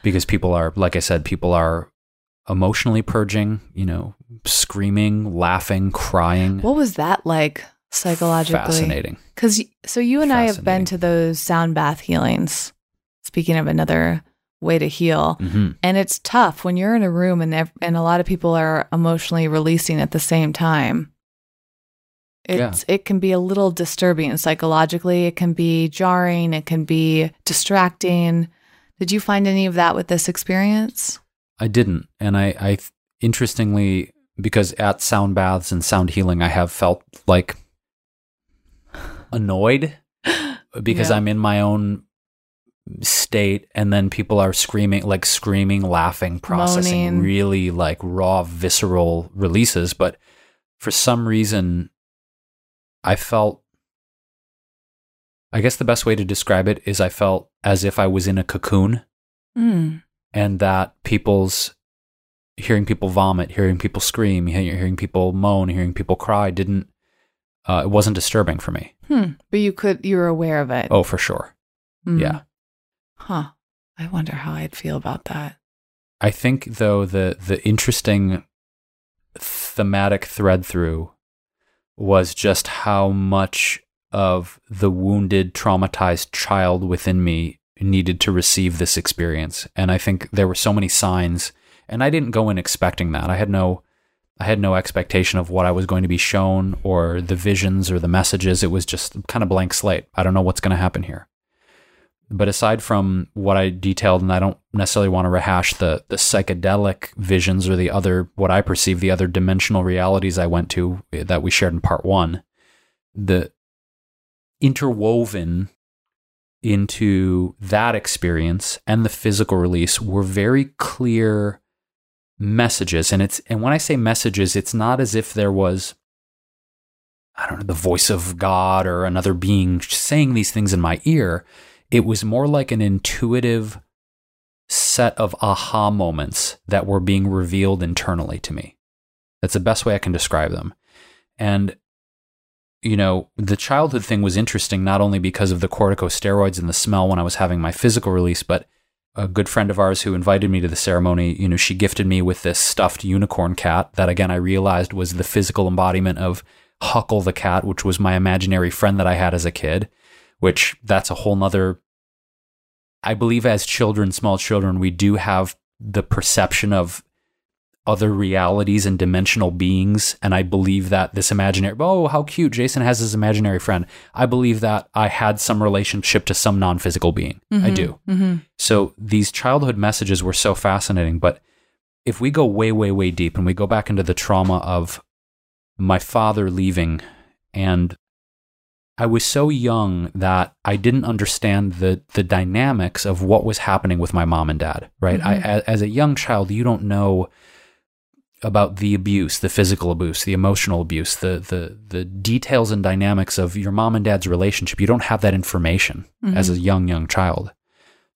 Because people are, like I said, people are emotionally purging, you know, screaming, laughing, crying. What was that like psychologically? Fascinating. Because so you and I have been to those sound bath healings. Speaking of another way to heal, hmm and it's tough when you're in a room and ev- and a lot of people are emotionally releasing at the same time. It's it can be a little disturbing psychologically. It can be jarring. It can be distracting. Did you find any of that with this experience? I didn't, and I, I interestingly, because at sound baths and sound healing, I have felt like annoyed (gasps) because Yeah. I'm in my own state, and then people are screaming, like screaming, laughing, processing Moaning. really like raw, visceral releases. But for some reason, I felt. I guess the best way to describe it is I felt as if I was in a cocoon Mm. And that people's hearing people vomit, hearing people scream, hearing people moan, hearing people cry didn't uh, it wasn't disturbing for me. Hmm. But you could you were aware of it. Oh, for sure. Mm. Yeah. Huh. I wonder how I'd feel about that. I think though the the interesting thematic thread through was just how much of the wounded, traumatized child within me needed to receive this experience. And I think there were so many signs and I didn't go in expecting that. I had no I had no expectation of what I was going to be shown or the visions or the messages. It was just kind of blank slate. I don't know what's going to happen here. but aside from what I detailed, and I don't necessarily want to rehash the the psychedelic visions or the other what I perceive the other dimensional realities I went to eh, that we shared in part one, the interwoven into that experience and the physical release were very clear messages. And it's and when i say messages it's not as if there was i don't know the voice of god or another being saying these things in my ear. It was more like an intuitive set of aha moments that were being revealed internally to me. That's the best way i can describe them. And you know, the childhood thing was interesting not only because of the corticosteroids and the smell when I was having my physical release, but a good friend of ours who invited me to the ceremony, you know, she gifted me with this stuffed unicorn cat that again I realized was the physical embodiment of Huckle the cat, which was my imaginary friend that I had as a kid, which that's a whole nother I believe as children, small children, we do have the perception of other realities and dimensional beings. And I believe that this imaginary, oh, how cute, Jason has his imaginary friend. I believe that I had some relationship to some non physical being. Mm-hmm, I do. Mm-hmm. So these childhood messages were so fascinating. But if we go way, way, way deep and we go back into the trauma of my father leaving and I was so young that I didn't understand the the dynamics of what was happening with my mom and dad. Right, mm-hmm. I, as a young child, you don't know about the abuse, the physical abuse, the emotional abuse, the the the details and dynamics of your mom and dad's relationship. You don't have that information mm-hmm. as a young young child.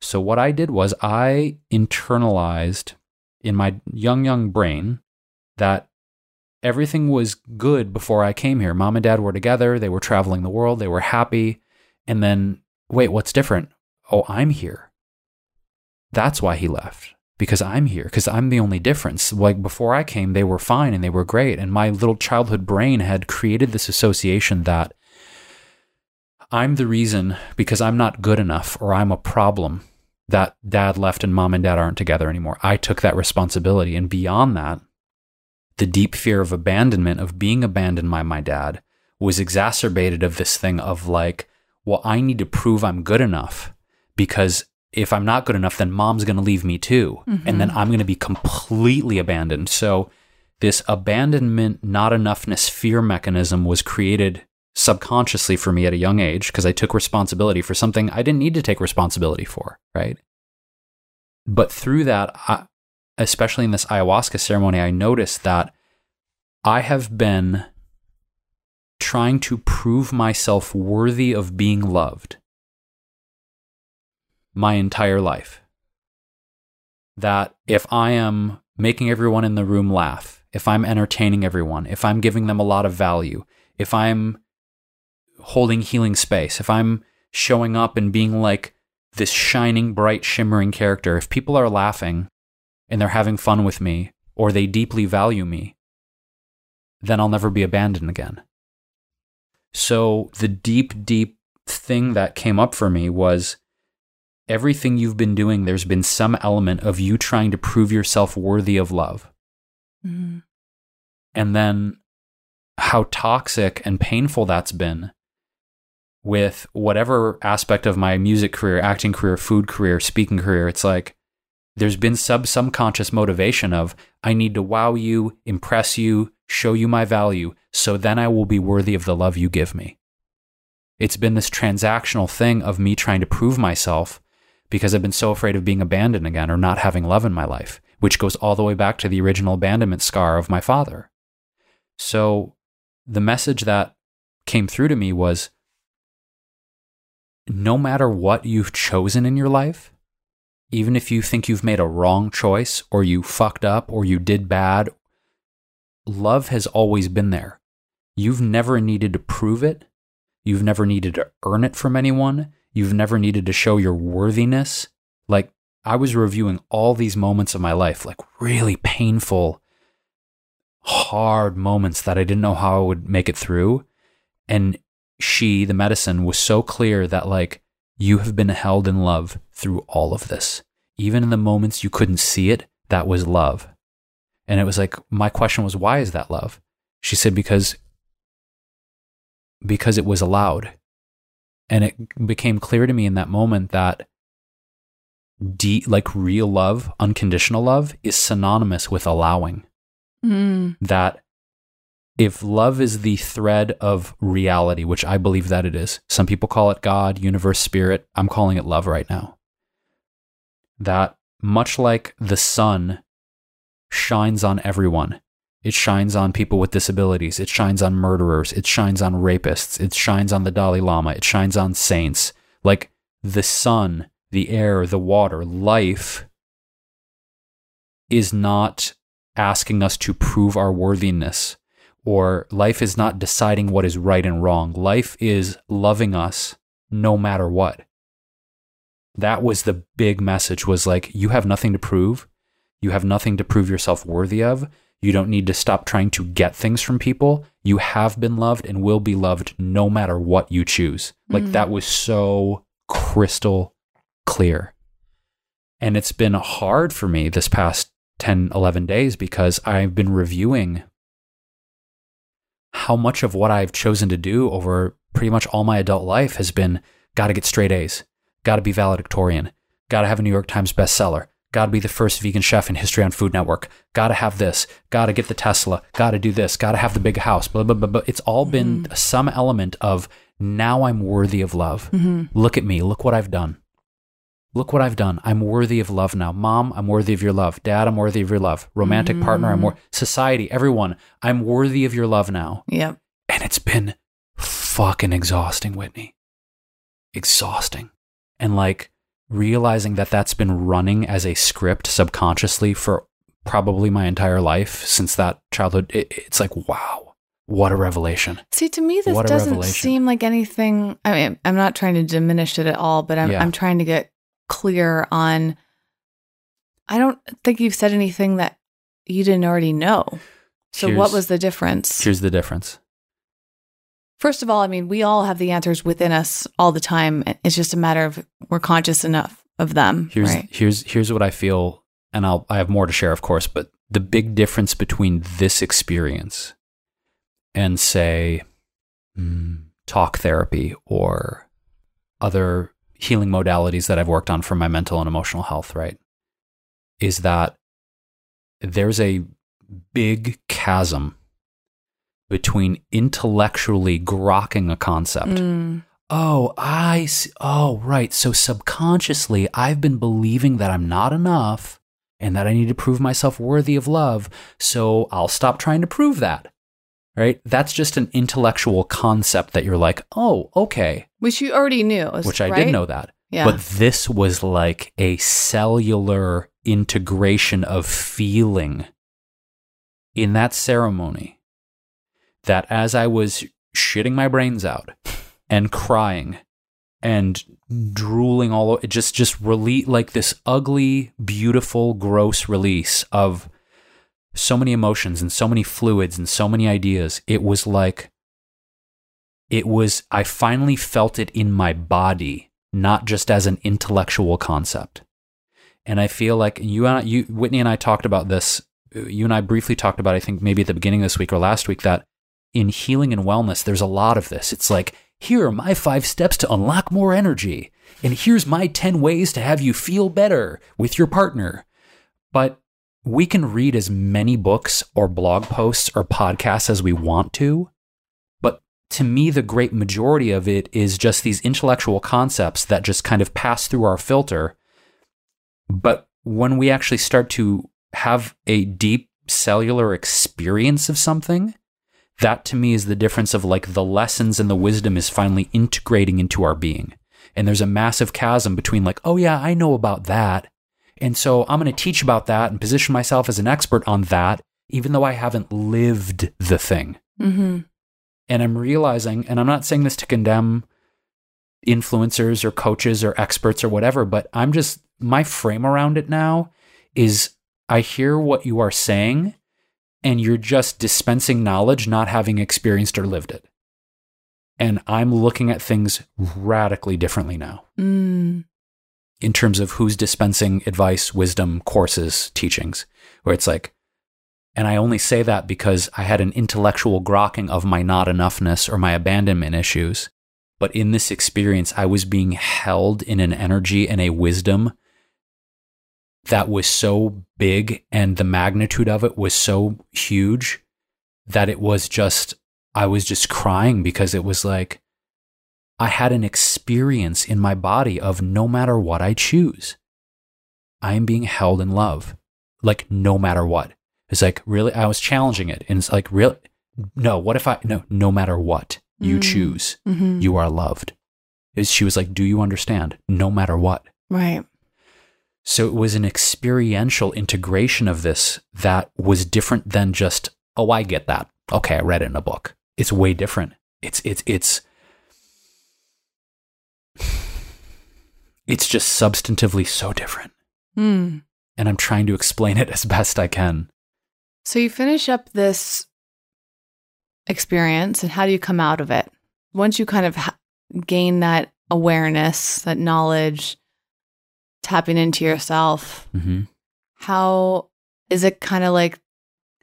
So what I did was I internalized in my young young brain that everything was good before I came here. Mom and dad were together, they were traveling the world, they were happy, and then wait, what's different? Oh, I'm here. That's why he left because I'm here, because I'm the only difference. Like before I came, they were fine and they were great. And my little childhood brain had created this association that I'm the reason because I'm not good enough or I'm a problem that dad left and mom and dad aren't together anymore. I took that responsibility. And beyond that, the deep fear of abandonment, of being abandoned by my dad, was exacerbated of this thing of like, well, I need to prove I'm good enough because if I'm not good enough, then mom's going to leave me too. Mm-hmm. And then I'm going to be completely abandoned. So, this abandonment, not enoughness fear mechanism was created subconsciously for me at a young age because I took responsibility for something I didn't need to take responsibility for, right? But through that, I, especially in this ayahuasca ceremony, I noticed that I have been trying to prove myself worthy of being loved my entire life. That if I am making everyone in the room laugh, if I'm entertaining everyone, if I'm giving them a lot of value, if I'm holding healing space, if I'm showing up and being like this shining, bright, shimmering character, if people are laughing and they're having fun with me or they deeply value me, then I'll never be abandoned again. So the deep, deep thing that came up for me was everything you've been doing, there's been some element of you trying to prove yourself worthy of love. Mm-hmm. And then how toxic and painful that's been with whatever aspect of my music career, acting career, food career, speaking career. It's like there's been sub subconscious motivation of I need to wow you, impress you, show you my value, so then I will be worthy of the love you give me. It's been this transactional thing of me trying to prove myself because I've been so afraid of being abandoned again or not having love in my life, which goes all the way back to the original abandonment scar of my father. So the message that came through to me was no matter what you've chosen in your life, even if you think you've made a wrong choice or you fucked up or you did bad, love has always been there. You've never needed to prove it. You've never needed to earn it from anyone. You've never needed to show your worthiness. Like, I was reviewing all these moments of my life, like really painful, hard moments that I didn't know how I would make it through. And she, the medicine, was so clear that, like, you have been held in love through all of this. Even in the moments you couldn't see it, that was love. And it was like, my question was, why is that love? She said, because, because it was allowed And it became clear to me in that moment that deep, like real love, unconditional love is synonymous with allowing. Mm. That if love is the thread of reality, which I believe that it is, some people call it God, universe, spirit. I'm calling it love right now. That much like the sun shines on everyone, it shines on people with disabilities, it shines on murderers, it shines on rapists, it shines on the Dalai Lama, it shines on saints. Like the sun, the air, the water, life is not asking us to prove our worthiness or life is not deciding what is right and wrong. Life is loving us no matter what. That was the big message was like you have nothing to prove. You have nothing to prove yourself worthy of. You don't need to stop trying to get things from people. You have been loved and will be loved no matter what you choose. Like Mhm. that was so crystal clear. And it's been hard for me this past 10, 11 days because I've been reviewing how much of what I've chosen to do over pretty much all my adult life has been got to get straight A's, got to be valedictorian, got to have a New York Times bestseller, got to be the first vegan chef in history on Food Network, got to have this, got to get the Tesla, got to do this, got to have the big house, blah, blah, blah, blah. It's all been some element of now I'm worthy of love. Mm-hmm. Look at me. Look what I've done. Look what I've done. I'm worthy of love now. Mom, I'm worthy of your love. Dad, I'm worthy of your love. Romantic partner, I'm wor- society, everyone, I'm worthy of your love now. Yep. And it's been fucking exhausting, Whitney. Exhausting. And like realizing that that's been running as a script subconsciously for probably my entire life since that childhood, it, it's like, wow, what a revelation. See, to me, this What doesn't seem like anything. I mean, I'm not trying to diminish it at all, but I'm, Yeah. I'm trying to get clear on. I don't think you've said anything that you didn't already know. So, what was the difference? Here's the difference. First of all, I mean, we all have the answers within us all the time. It's just a matter of we're conscious enough of them. Here's right? here's here's what I feel, and I'll I have more to share, of course, but the big difference between this experience and say mm, talk therapy or other healing modalities that I've worked on for my mental and emotional health, right? Is that there's a big chasm between intellectually grokking a concept Mm, Oh, I see. Oh, right. So subconsciously, I've been believing that I'm not enough and that I need to prove myself worthy of love. So I'll stop trying to prove that. Right? That's just an intellectual concept that you're like, oh, okay. which you already knew. Which I right? did know that. Yeah. But this was like a cellular integration of feeling in that ceremony that as I was shitting my brains out and crying and drooling all over, just just release like this ugly, beautiful, gross release of so many emotions and so many fluids and so many ideas. It was like it was I finally felt it in my body, not just as an intellectual concept. And I feel like you and I, you Whitney and I talked about this. Uh, you and I briefly talked about I think maybe at the beginning of this week or last week that in healing and wellness there's a lot of this. It's like here are my 5 steps to unlock more energy and here's my 10 ways to have you feel better with your partner. But we can read as many books or blog posts or podcasts as we want to. But to me, the great majority of it is just these intellectual concepts that just kind of pass through our filter. But when we actually start to have a deep cellular experience of something, that to me is the difference of like the lessons and the wisdom is finally integrating into our being. And there's a massive chasm between like, oh yeah, I know about that. And so I'm going to teach about that and position myself as an expert on that, even though I haven't lived the thing. Mm-hmm. And I'm realizing, and I'm not saying this to condemn influencers or coaches or experts or whatever, but I'm just, my frame around it now is I hear what you are saying and you're just dispensing knowledge, not having experienced or lived it. And I'm looking at things radically differently now Mm. in terms of who's dispensing advice, wisdom, courses, teachings, where it's like, and I only say that because I had an intellectual grokking of my not enoughness or my abandonment issues. But in this experience, I was being held in an energy and a wisdom that was so big and the magnitude of it was so huge that it was just, I was just crying because it was like, I had an experience in my body of no matter what I choose, I am being held in love. Like, no matter what. It's like, really? I was challenging it. And it's like, really? No, what if I, no, no matter what you Mm. choose, Mhm. you are loved. Is- She was like, Do you understand? No matter what. Right. So it was an experiential integration of this that was different than just, oh, I get that. Okay, I read it in a book. It's way different. It's it's it's (sighs) it's just substantively so different. Mm. And I'm trying to explain it as best I can. So you finish up this experience, and how do you come out of it? Once you kind of ha- gain that awareness, that knowledge, tapping into yourself, Mm-hmm. how is it kind of like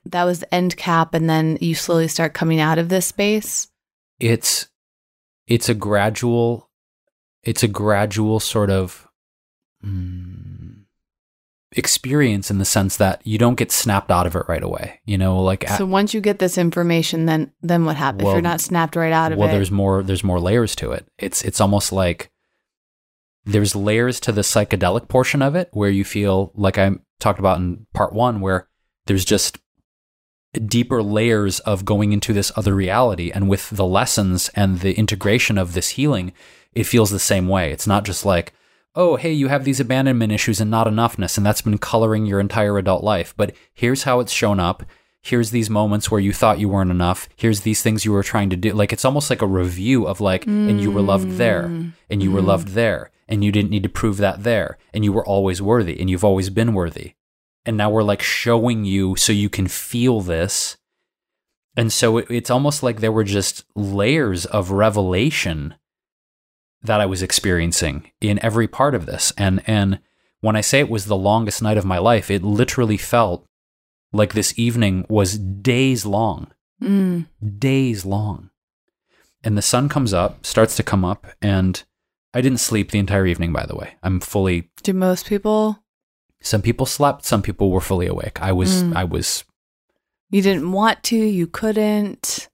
that was the end cap, and then you slowly start coming out of this space? It's it's a gradual it's a gradual sort of mm, experience in the sense that you don't get snapped out of it right away. You know, like So once you get this information, then then what happens? if you're not snapped right out of well it, well there's more there's more layers to it it's it's almost like there's layers to the psychedelic portion of it where you feel like i talked about in part one where there's just deeper layers of going into this other reality. And with the lessons and the integration of this healing it feels the same way. It's not just like oh hey you have these abandonment issues and not enoughness and that's been coloring your entire adult life. But here's how it's shown up. Here's these moments where you thought you weren't enough. Here's these things you were trying to do. Like it's almost like a review of like and you were loved there. And you were mm. loved there and you didn't need to prove that there and you were always worthy and you've always been worthy and now we're like showing you so you can feel this and so it, it's almost like there were just layers of revelation that I was experiencing in every part of this and and when I say it was the longest night of my life it literally felt like this evening was days long Mm. days long. And the sun comes up, starts to come up, and I didn't sleep the entire evening, by the way. I'm fully, do most people? some people slept, some people were fully awake. I was, Mm. I was, You didn't want to, you couldn't.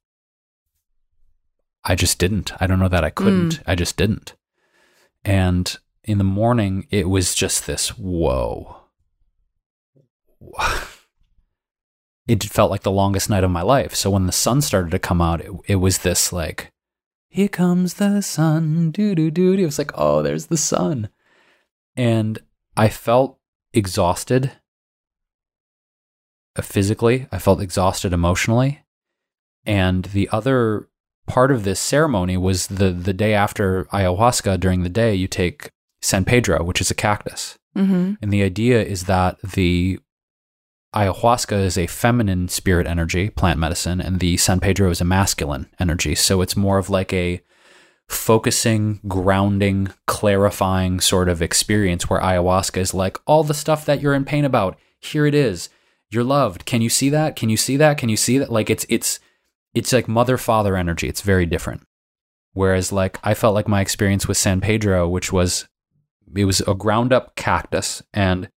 I just didn't. I don't know that I couldn't. I just didn't. And in the morning, it was just this whoa. (laughs) It felt like the longest night of my life. So when the sun started to come out, it, it was this like, here comes the sun, doo doo doo. It was like, oh, there's the sun. And I felt exhausted uh, physically, I felt exhausted emotionally. And the other part of this ceremony was the the day after ayahuasca during the day you take San Pedro, which is a cactus. Mm-hmm. And the idea is that the ayahuasca is a feminine spirit energy, plant medicine, and the San Pedro is a masculine energy. So it's more of like a focusing, grounding, clarifying sort of experience where ayahuasca is like all the stuff that you're in pain about. Here it is. You're loved. Can you see that? Can you see that? Can you see that? Like it's it's it's like mother father energy. It's very different. Whereas like I felt like my experience with San Pedro, which was it was a ground up cactus and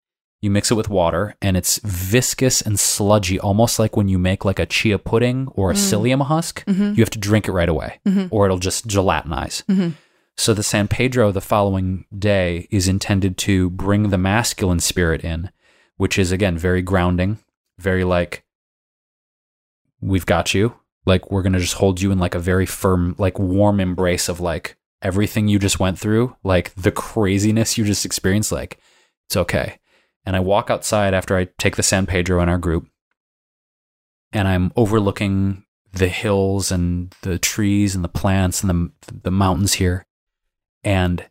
you mix it with water and it's viscous and sludgy, almost like when you make like a chia pudding or a psyllium husk. Mhm. You have to drink it right away Mhm. or it'll just gelatinize. Mhm. So the San Pedro the following day is intended to bring the masculine spirit in, which is again very grounding, very like we've got you. Like we're going to just hold you in like a very firm like warm embrace of like everything you just went through, like the craziness you just experienced like it's okay. And I walk outside after I take the San Pedro in our group and I'm overlooking the hills and the trees and the plants and the the mountains here and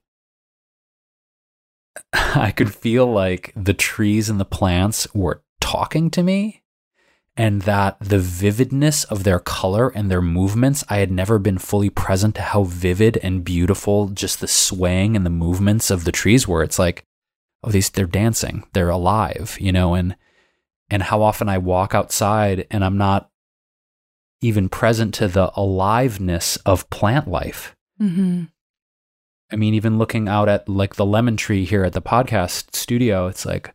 (laughs) I could feel like the trees and the plants were talking to me and that the vividness of their color and their movements I had never been fully present to how vivid and beautiful just the swaying and the movements of the trees were. It's like oh these they're dancing they're alive you know and and how often I walk outside and I'm not even present to the aliveness of plant life Mm-hmm. I mean, even looking out at like the lemon tree here at the podcast studio, it's like,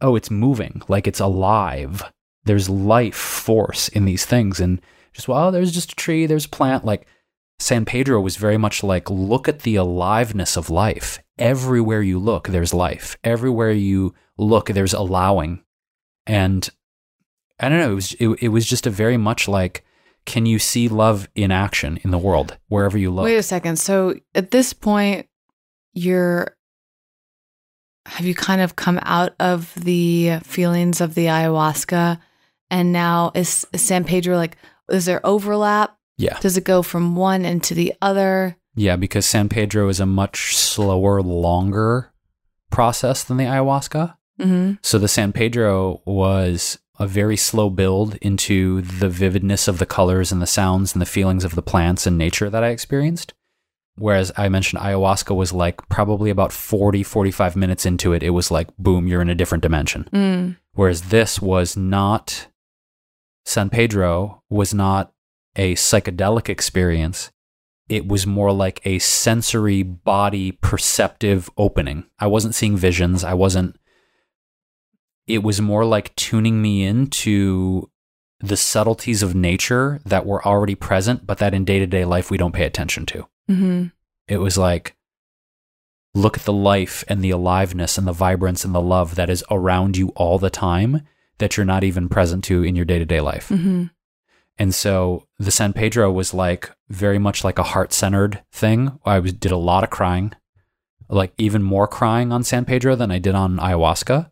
oh, it's moving, like it's alive. There's life force in these things. And just, well, there's just a tree, there's a plant. Like San Pedro was very much like, look at the aliveness of life. Everywhere you look, there's life. Everywhere you look, there's allowing. And I don't know, it was, it, it was just a very much like, can you see love in action in the world wherever you look? Wait a second. So at this point, you're have you kind of come out of the feelings of the ayahuasca and now is, is San Pedro like is there overlap? Yeah. Does it go from one into the other? Yeah, because San Pedro is a much slower, longer process than the ayahuasca. Mm-hmm. So the San Pedro was a very slow build into the vividness of the colors and the sounds and the feelings of the plants and nature that I experienced. Whereas I mentioned ayahuasca was like probably about 40, 45 minutes into it, it was like, boom, you're in a different dimension. Mm. Whereas this was not, San Pedro was not a psychedelic experience. It was more like a sensory body perceptive opening. I wasn't seeing visions. I wasn't, it was more like tuning me into the subtleties of nature that were already present, but that in day to day life we don't pay attention to. Mm-hmm. It was like, look at the life and the aliveness and the vibrance and the love that is around you all the time that you're not even present to in your day to day life. Mm-hmm. And so the San Pedro was like very much like a heart centered thing. I was, did a lot of crying, like even more crying on San Pedro than I did on ayahuasca,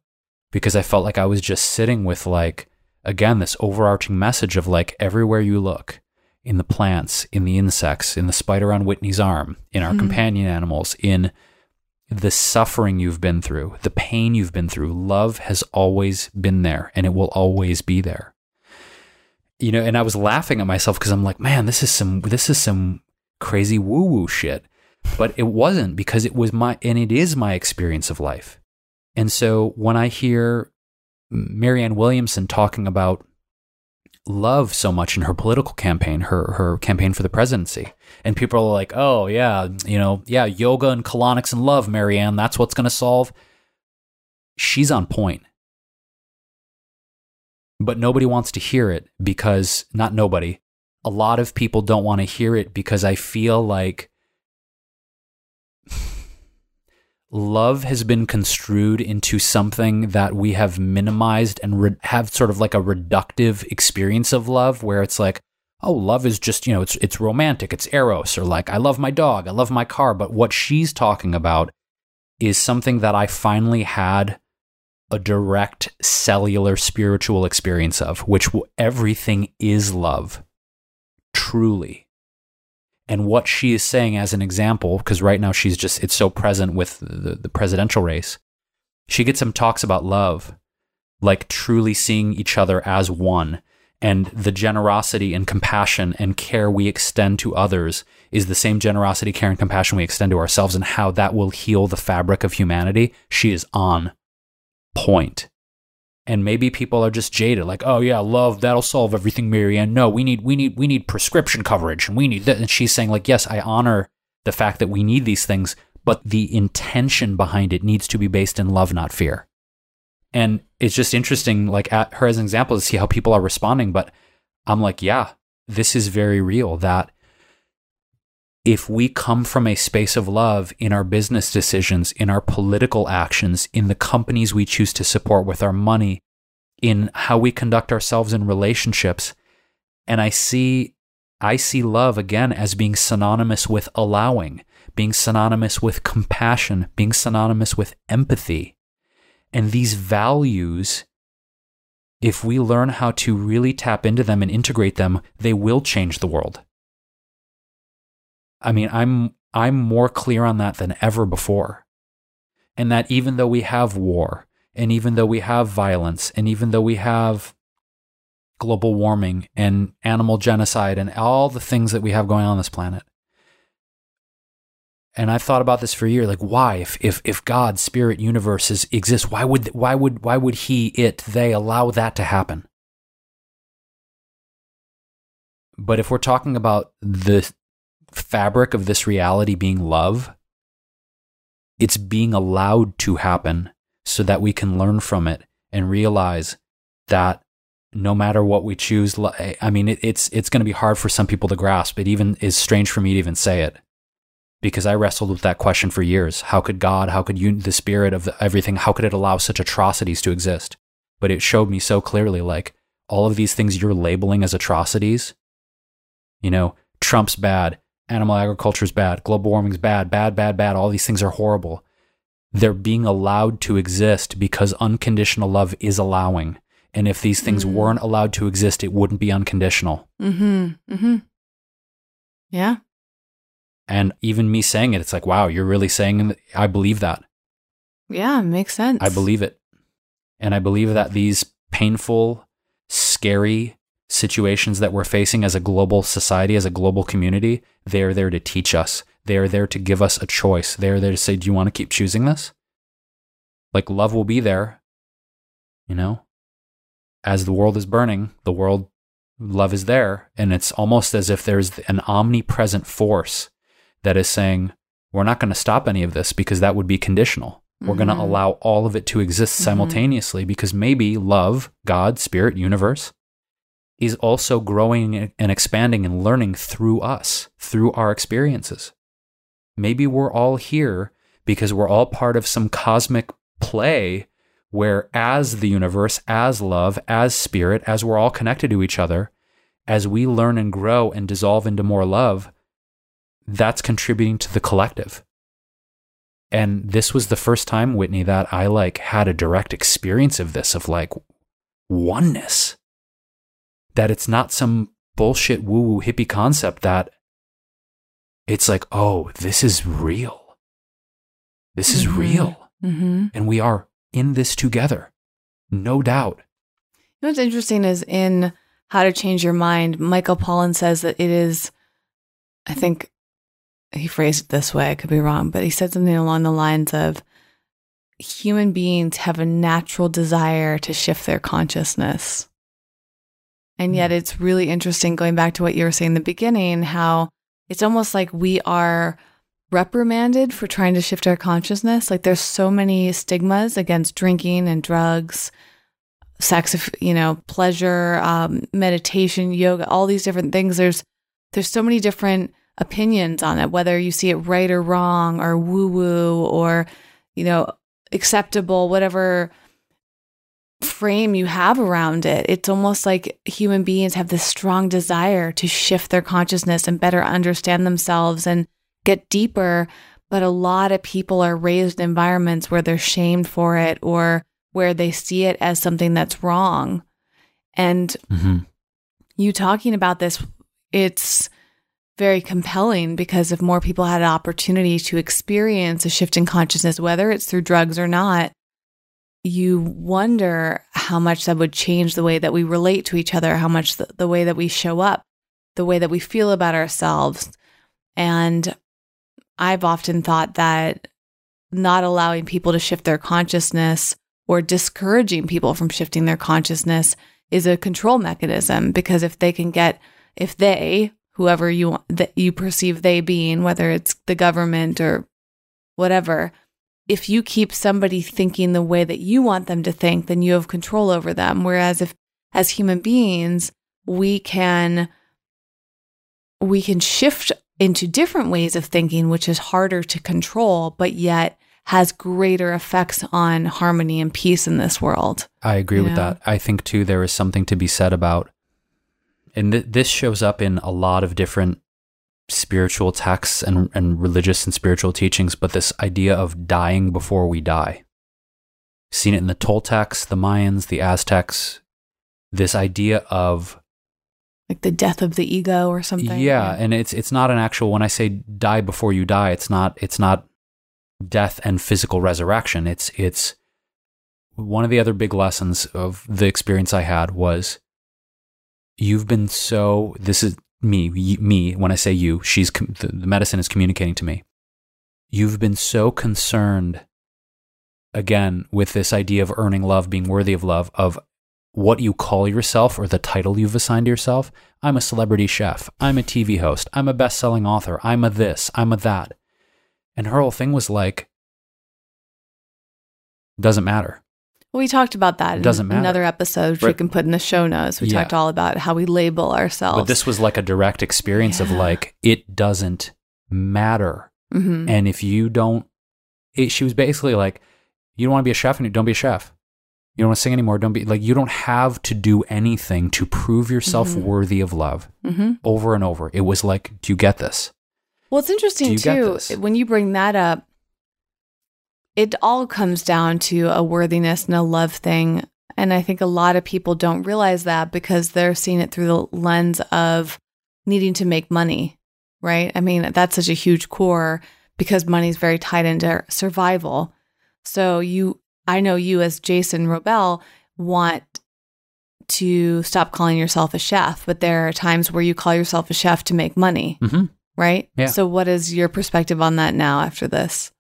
because I felt like I was just sitting with like, again, this overarching message of like everywhere you look, in the plants, in the insects, in the spider on Whitney's arm, in our Mhm. companion animals, in the suffering you've been through, the pain you've been through. Love has always been there and it will always be there. You know, and I was laughing at myself because I'm like, man, this is some this is some crazy woo-woo shit. But it wasn't because it was my and it is my experience of life. And so when I hear Marianne Williamson talking about love so much in her political campaign, her her campaign for the presidency. And people are like, "Oh yeah, you know, yeah, yoga and colonics and love, Marianne, that's what's going to solve." She's on point. But nobody wants to hear it because not nobody. A lot of people don't want to hear it because I feel like love has been construed into something that we have minimized and re- have sort of like a reductive experience of love where it's like oh love is just you know it's it's romantic it's eros or like i love my dog i love my car but what she's talking about is something that i finally had a direct cellular spiritual experience of which everything is love truly and what she is saying as an example, because right now she's just, it's so present with the, the presidential race. She gets some talks about love, like truly seeing each other as one. And the generosity and compassion and care we extend to others is the same generosity, care, and compassion we extend to ourselves, and how that will heal the fabric of humanity. She is on point. And maybe people are just jaded like oh yeah love that'll solve everything marianne. No we need we need we need prescription coverage and we need that and she's saying like yes i honor the fact that we need these things but the intention behind it needs to be based in love not fear. And it's just interesting like at her as an example to see how people are responding but i'm like yeah this is very real that if we come from a space of love in our business decisions, in our political actions, in the companies we choose to support with our money, in how we conduct ourselves in relationships, and I see I see love again as being synonymous with allowing, being synonymous with compassion, being synonymous with empathy. And these values if we learn how to really tap into them and integrate them, they will change the world. I mean, I'm I'm more clear on that than ever before. And that even though we have war, and even though we have violence, and even though we have global warming and animal genocide and all the things that we have going on, on this planet. And I've thought about this for a year, like why, if if if God, spirit, universe is, exists, why would why would why would he, it, they allow that to happen? But if we're talking about the fabric of this reality being love, it's being allowed to happen so that we can learn from it and realize that no matter what we choose, eh, I mean, it's it's going to be hard for some people to grasp. It even is strange for me to even say it because I wrestled with that question for years. How could God, how could you, the spirit of everything, how could it allow such atrocities to exist? But it showed me so clearly, like all of these things you're labeling as atrocities. You know, Trump's bad, animal agriculture is bad, global warming is bad, bad, bad, bad. All these things are horrible. They're being allowed to exist because unconditional love is allowing. And if these things mm-hmm. weren't allowed to exist, it wouldn't be unconditional. Mm-hmm. Mm-hmm. Yeah. And even me saying it, it's like, wow, you're really saying I believe that. Yeah, makes sense. I believe it. And I believe that these painful, scary situations that we're facing as a global society, as a global community, they're there to teach us. They are there to give us a choice. They are there to say, do you want to keep choosing this? Like love will be there, you know? As the world is burning, the world, love is there. And it's almost as if there's an omnipresent force that is saying, we're not going to stop any of this because that would be conditional. We're mm-hmm. going to allow all of it to exist mm-hmm. simultaneously mm-hmm. because maybe love, God, spirit, universe is also growing and expanding and learning through us, through our experiences. Maybe we're all here because we're all part of some cosmic play where, as the universe, as love, as spirit, as we're all connected to each other, as we learn and grow and dissolve into more love, that's contributing to the collective. And this was the first time, Whitney, that I like had a direct experience of this, of like oneness. That it's not some bullshit woo woo hippie concept that it's like, oh, this is real. This is mm-hmm. real. Mm-hmm. And we are in this together. No doubt. You know what's interesting is in How to Change Your Mind, Michael Pollan says that it is, I think, he phrased it this way, I could be wrong, but he said something along the lines of human beings have a natural desire to shift their consciousness. And yet it's really interesting going back to what you were saying in the beginning, how it's almost like we are reprimanded for trying to shift our consciousness. Like there's so many stigmas against drinking and drugs, sex, you know, pleasure, um, meditation, yoga, all these different things. There's there's so many different opinions on it, whether you see it right or wrong or woo woo or, you know, acceptable, whatever frame you have around it. It's almost like human beings have this strong desire to shift their consciousness and better understand themselves and get deeper. But a lot of people are raised in environments where they're shamed for it or where they see it as something that's wrong. And mm-hmm. you talking about this, it's very compelling because if more people had an opportunity to experience a shift in consciousness, whether it's through drugs or not, you wonder how much that would change the way that we relate to each other, how much the, the way that we show up, the way that we feel about ourselves. And I've often thought that not allowing people to shift their consciousness or discouraging people from shifting their consciousness is a control mechanism because if they can get, if they, whoever you that you perceive they being, whether it's the government or whatever, if you keep somebody thinking the way that you want them to think, then you have control over them. Whereas if as human beings, we can we can shift into different ways of thinking, which is harder to control, but yet has greater effects on harmony and peace in this world. I agree with know? that. I think too there is something to be said about and th- this shows up in a lot of different spiritual texts and, and religious and spiritual teachings, but this idea of dying before we die. Seen it in the Toltecs, the Mayans, the Aztecs, this idea of like the death of the ego or something. Yeah, yeah, and it's it's not an actual when I say die before you die, it's not it's not death and physical resurrection. It's it's one of the other big lessons of the experience I had was you've been so this is me me when i say you she's the, medicine is communicating to me you've been so concerned again with this idea of earning love being worthy of love of what you call yourself or the title you've assigned to yourself. I'm a celebrity chef. I'm a TV host. I'm a best selling author. I'm a this. I'm a that. And her whole thing was like, doesn't matter. We talked about that in Doesn't matter. another episode, which we can put in the show notes. We Yeah. talked all about how we label ourselves. But this was like a direct experience of like, it doesn't matter. Mhm. And if you don't, it, she was basically like, you don't want to be a chef and you don't be a chef. You don't want to sing anymore. Don't be like, you don't have to do anything to prove yourself Mhm. worthy of love Mhm. over and over. It was like, do you get this? Well, it's interesting Do you get too when you bring that up. It all comes down to a worthiness and a love thing, and I think a lot of people don't realize that because they're seeing it through the lens of needing to make money, right? I mean, that's such a huge core because money is very tied into survival. So you, I know you as Jason Wrobel want to stop calling yourself a chef, but there are times where you call yourself a chef to make money Mm-hmm. right? Yeah. So, what is your perspective on that now after this?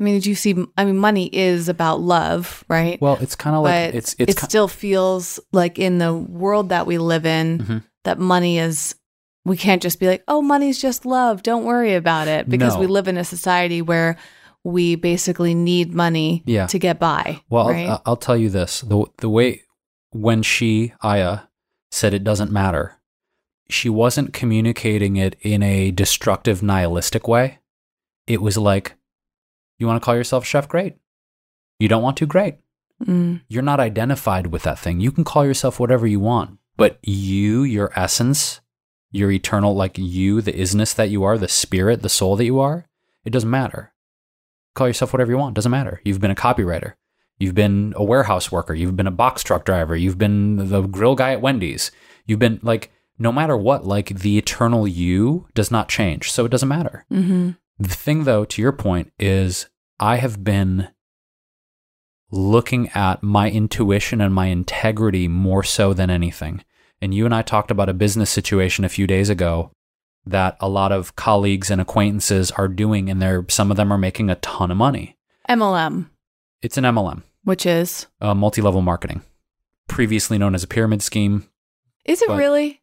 I mean, did you see? I mean, money is about love, right? Well, it's kind of like, it's, it's, it ki- still feels like in the world that we live in, Mhm. that money is. We can't just be like, "Oh, money's just love. Don't worry about it," because No. we live in a society where we basically need money Yeah. to get by. Well, right? I'll, I'll tell you this: the the way when she Aya said it doesn't matter, she wasn't communicating it in a destructive, nihilistic way. It was like, you want to call yourself chef? Great. You don't want to? Great. Mm, You're not identified with that thing. You can call yourself whatever you want, but you, your essence, your eternal, like you, the isness that you are, the spirit, the soul that you are, it doesn't matter. Call yourself whatever you want. Doesn't matter. You've been a copywriter. You've been a warehouse worker. You've been a box truck driver. You've been the grill guy at Wendy's. You've been like, no matter what, like the eternal you does not change. So it doesn't matter. hmm The thing, though, to your point, is I have been looking at my intuition and my integrity more so than anything. And you and I talked about a business situation a few days ago that a lot of colleagues and acquaintances are doing, and they're some of them are making a ton of money. MLM, It's an MLM, which is uh, multi-level marketing, previously known as a pyramid scheme. is it really?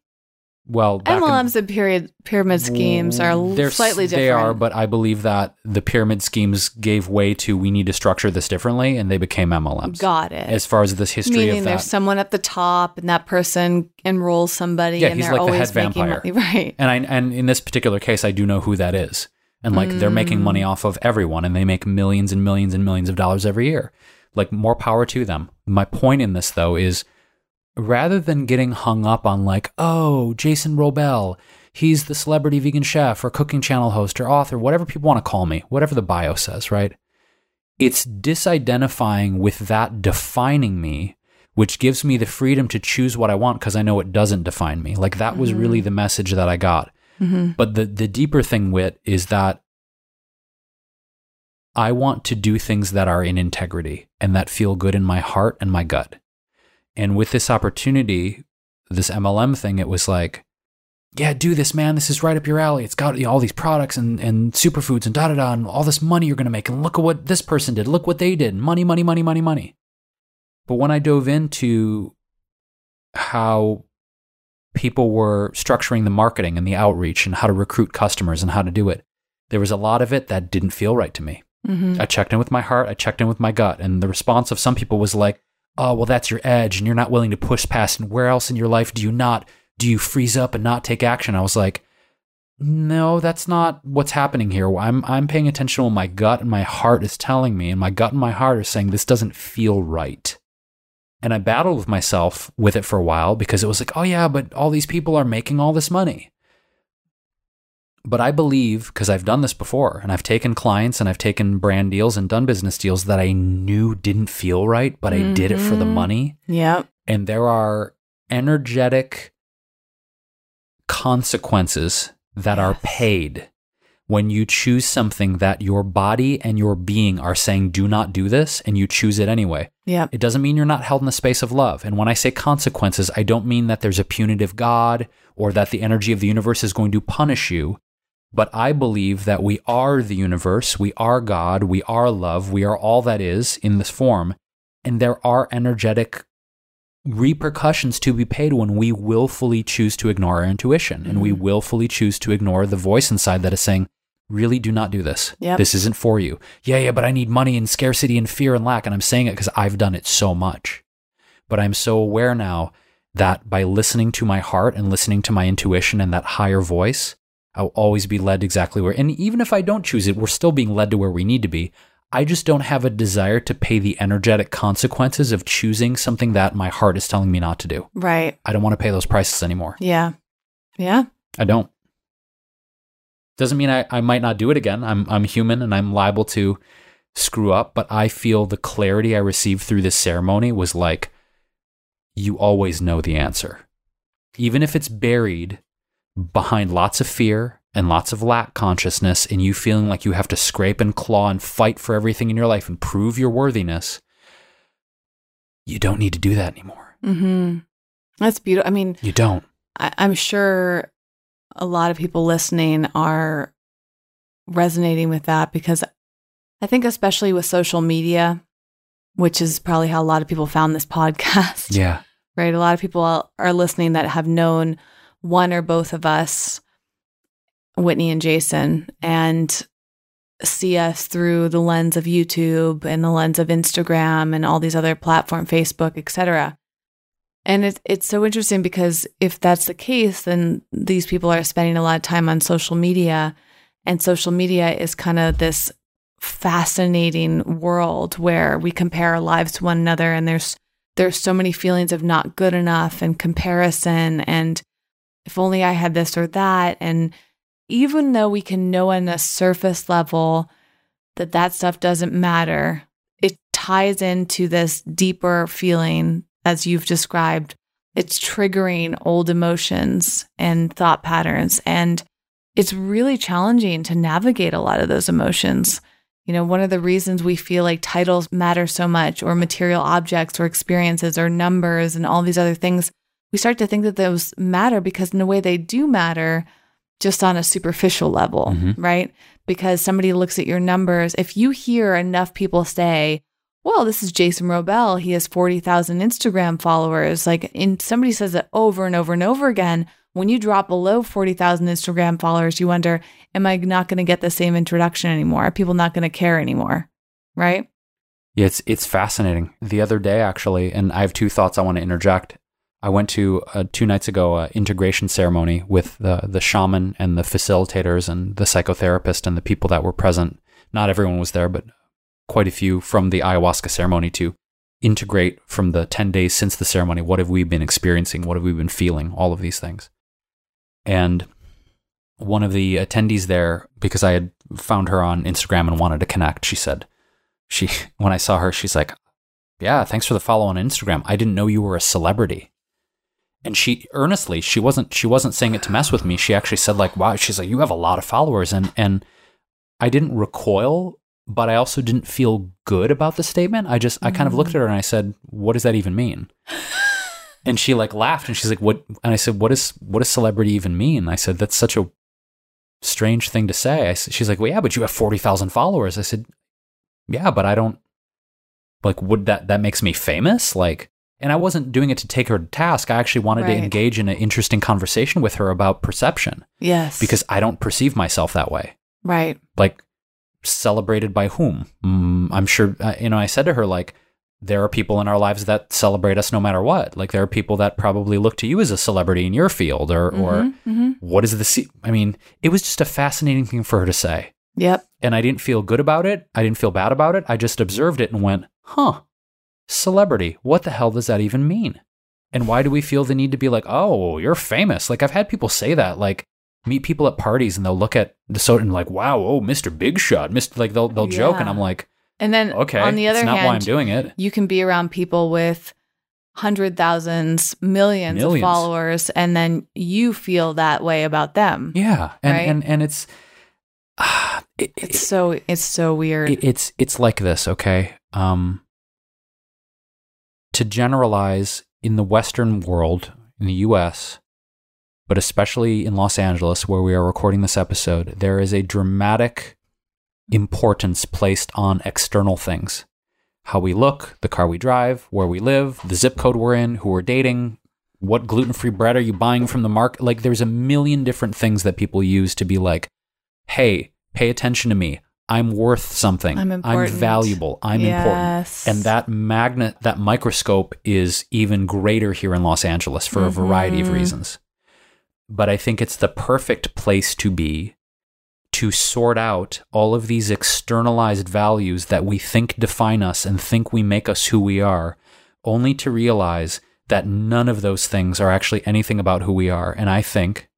Well, back in- MLMs and period pyramid schemes are They're- slightly different. They are, but I believe that the pyramid schemes gave way to we need to structure this differently, and they became MLMs. Got it. As far as this history Meaning of there's someone at the top, and that person enrolls somebody, Yeah, and he's they're like the always head making vampire. money. (laughs) Right. and I and in this particular case, I do know who that is, and like they're making Mm. money off of everyone, and they make millions and millions and millions of dollars every year. Like more power to them. My point in this though is rather than getting hung up on like, oh, Jason Wrobel, he's the celebrity vegan chef or cooking channel host or author, whatever people want to call me, whatever the bio says, right? It's disidentifying with that defining me, which gives me the freedom to choose what I want because I know it doesn't define me. Like that was really the message that I got. hmm But the the deeper thing wit is that I want to do things that are in integrity and that feel good in my heart and my gut. And with this opportunity, this MLM thing, it was like, yeah, do this, man. This is right up your alley. It's got you know, all these products and, and superfoods and da da da and all this money you're going to make. And look at what this person did. Look what they did. Money, money, money, money, money. But when I dove into how people were structuring the marketing and the outreach and how to recruit customers and how to do it, there was a lot of it that didn't feel right to me. hmm I checked in with my heart, I checked in with my gut, and the response of some people was like, "Oh, well, that's your edge, and you're not willing to push past. And where else in your life do you not do you freeze up and not take action?" I was like, "No, that's not what's happening here. I'm I'm paying attention to what my gut and my heart is telling me, and my gut and my heart are saying this doesn't feel right." And I battled with myself with it for a while because it was like, "Oh yeah, but all these people are making all this money." But I believe, because I've done this before, and I've taken clients and I've taken brand deals and done business deals that I knew didn't feel right, but I did it for the Mhm. money. Yeah. And there are energetic consequences that are paid when you choose something that your body and your being are saying, do not do this, and you choose it anyway. Yeah. It doesn't mean you're not held in the space of love. And when I say consequences, I don't mean that there's a punitive God or that the energy of the universe is going to punish you. But I believe that we are the universe, we are God, we are love, we are all that is in this form. And there are energetic repercussions to be paid when we willfully choose to ignore our intuition and we Mhm. willfully choose to ignore the voice inside that is saying, really do not do this. Yep. This isn't for you. Yeah, yeah, but I need money and scarcity and fear and lack. And I'm saying it because I've done it so much. But I'm so aware now that by listening to my heart and listening to my intuition and that higher voice, I'll always be led exactly where. And even if I don't choose it, we're still being led to where we need to be. I just don't have a desire to pay the energetic consequences of choosing something that my heart is telling me not to do. Right. I don't want to pay those prices anymore. Yeah. Yeah. I don't. Doesn't mean I, I might not do it again. I'm I'm human and I'm liable to screw up, but I feel the clarity I received through this ceremony was like you always know the answer. Even if it's buried behind lots of fear and lots of lack consciousness and you feeling like you have to scrape and claw and fight for everything in your life and prove your worthiness, you don't need to do that anymore. Mm-hmm. That's beautiful. I mean, You don't. I, I'm sure a lot of people listening are resonating with that because I think, especially with social media, which is probably how a lot of people found this (laughs) podcast, Yeah. right? A lot of people are listening that have known one or both of us, Whitney and Jason, and see us through the lens of YouTube and the lens of Instagram and all these other platform, Facebook, etc. And it's it's so interesting because if that's the case, then these people are spending a lot of time on social media, and social media is kind of this fascinating world where we compare our lives to one another, and there's there's so many feelings of not good enough and comparison, and if only I had this or that, and even though we can know on a surface level that that stuff doesn't matter, it ties into this deeper feeling as you've described. It's triggering old emotions and thought patterns. And it's really challenging to navigate a lot of those emotions. You know, one of the reasons we feel like titles matter so much, or material objects, or experiences, or numbers, and all these other things, we start to think that those matter because, in a way, they do matter just on a superficial level, Mhm. right? Because somebody looks at your numbers. If you hear enough people say, well, this is Jason Wrobel. He has 40,000 Instagram followers. Like, and somebody says it over and over and over again. When you drop below 40,000 Instagram followers, you wonder, am I not going to get the same introduction anymore? Are people not going to care anymore? Right? Yeah, it's it's fascinating. The other day, actually, and I have two thoughts I want to interject. I went to uh, two nights ago a integration ceremony with the the shaman and the facilitators and the psychotherapist and the people that were present. Not everyone was there, but quite a few from the ayahuasca ceremony to integrate from the ten days since the ceremony. What have we been experiencing? What have we been feeling? All of these things. And one of the attendees there, because I had found her on Instagram and wanted to connect, she said, she (laughs) when I saw her, she's like, "Yeah, thanks for the follow on Instagram. I didn't know you were a celebrity." And she earnestly, she wasn't she wasn't saying it to mess with me. She actually said like, "Wow," she's like, "You have a lot of followers." And and I didn't recoil, but I also didn't feel good about the statement. I just I kind of looked at her and I said, "What does that even mean?" (laughs) and she like laughed and she's like, "What?" And I said, "What is what does celebrity even mean?" I said, "That's such a strange thing to say." I, she's like, "Well, yeah, but you have forty thousand followers." I said, "Yeah, but I don't like would that that makes me famous like." And I wasn't doing it to take her to task. I actually wanted Right. to engage in an interesting conversation with her about perception Yes. because I don't perceive myself that way. right. Like celebrated by whom? Mm, I'm sure. Uh, you know, I said to her like, there are people in our lives that celebrate us no matter what. Like there are people that probably look to you as a celebrity in your field, or or Mhm, mhm. what is the? se- I mean, it was just a fascinating thing for her to say, Yep. and I didn't feel good about it. I didn't feel bad about it. I just observed it and went, huh, celebrity. What the hell does that even mean? And why do we feel the need to be like, oh, you're famous? Like I've had people say that, like meet people at parties and they'll look at the soda and like, wow, oh, Mr. Big Shot, Mr. Like they'll they'll joke, and I'm like, And then okay, on the other it's not hand, why I'm doing it. you can be around people with hundred thousands, millions, of followers, and then you feel that way about them. Yeah, and Right? and and it's. (sighs) ah, it, It's so it's so weird. it, it's it's like this okay um to generalize in the western world in the US but especially in Los Angeles where we are recording this episode there is a dramatic importance placed on external things how we look, the car we drive, where we live, the zip code we're in, who we're dating, what gluten free bread are you buying from the market? Like, there's a million different things that people use to be like, hey, pay attention to me. I'm worth something. I'm important. valuable. I'm important. And that magnet, that microscope is even greater here in Los Angeles for a mm-hmm. variety of reasons. But I think it's the perfect place to be to sort out all of these externalized values that we think define us and think we make us who we are, only to realize that none of those things are actually anything about who we are. And I think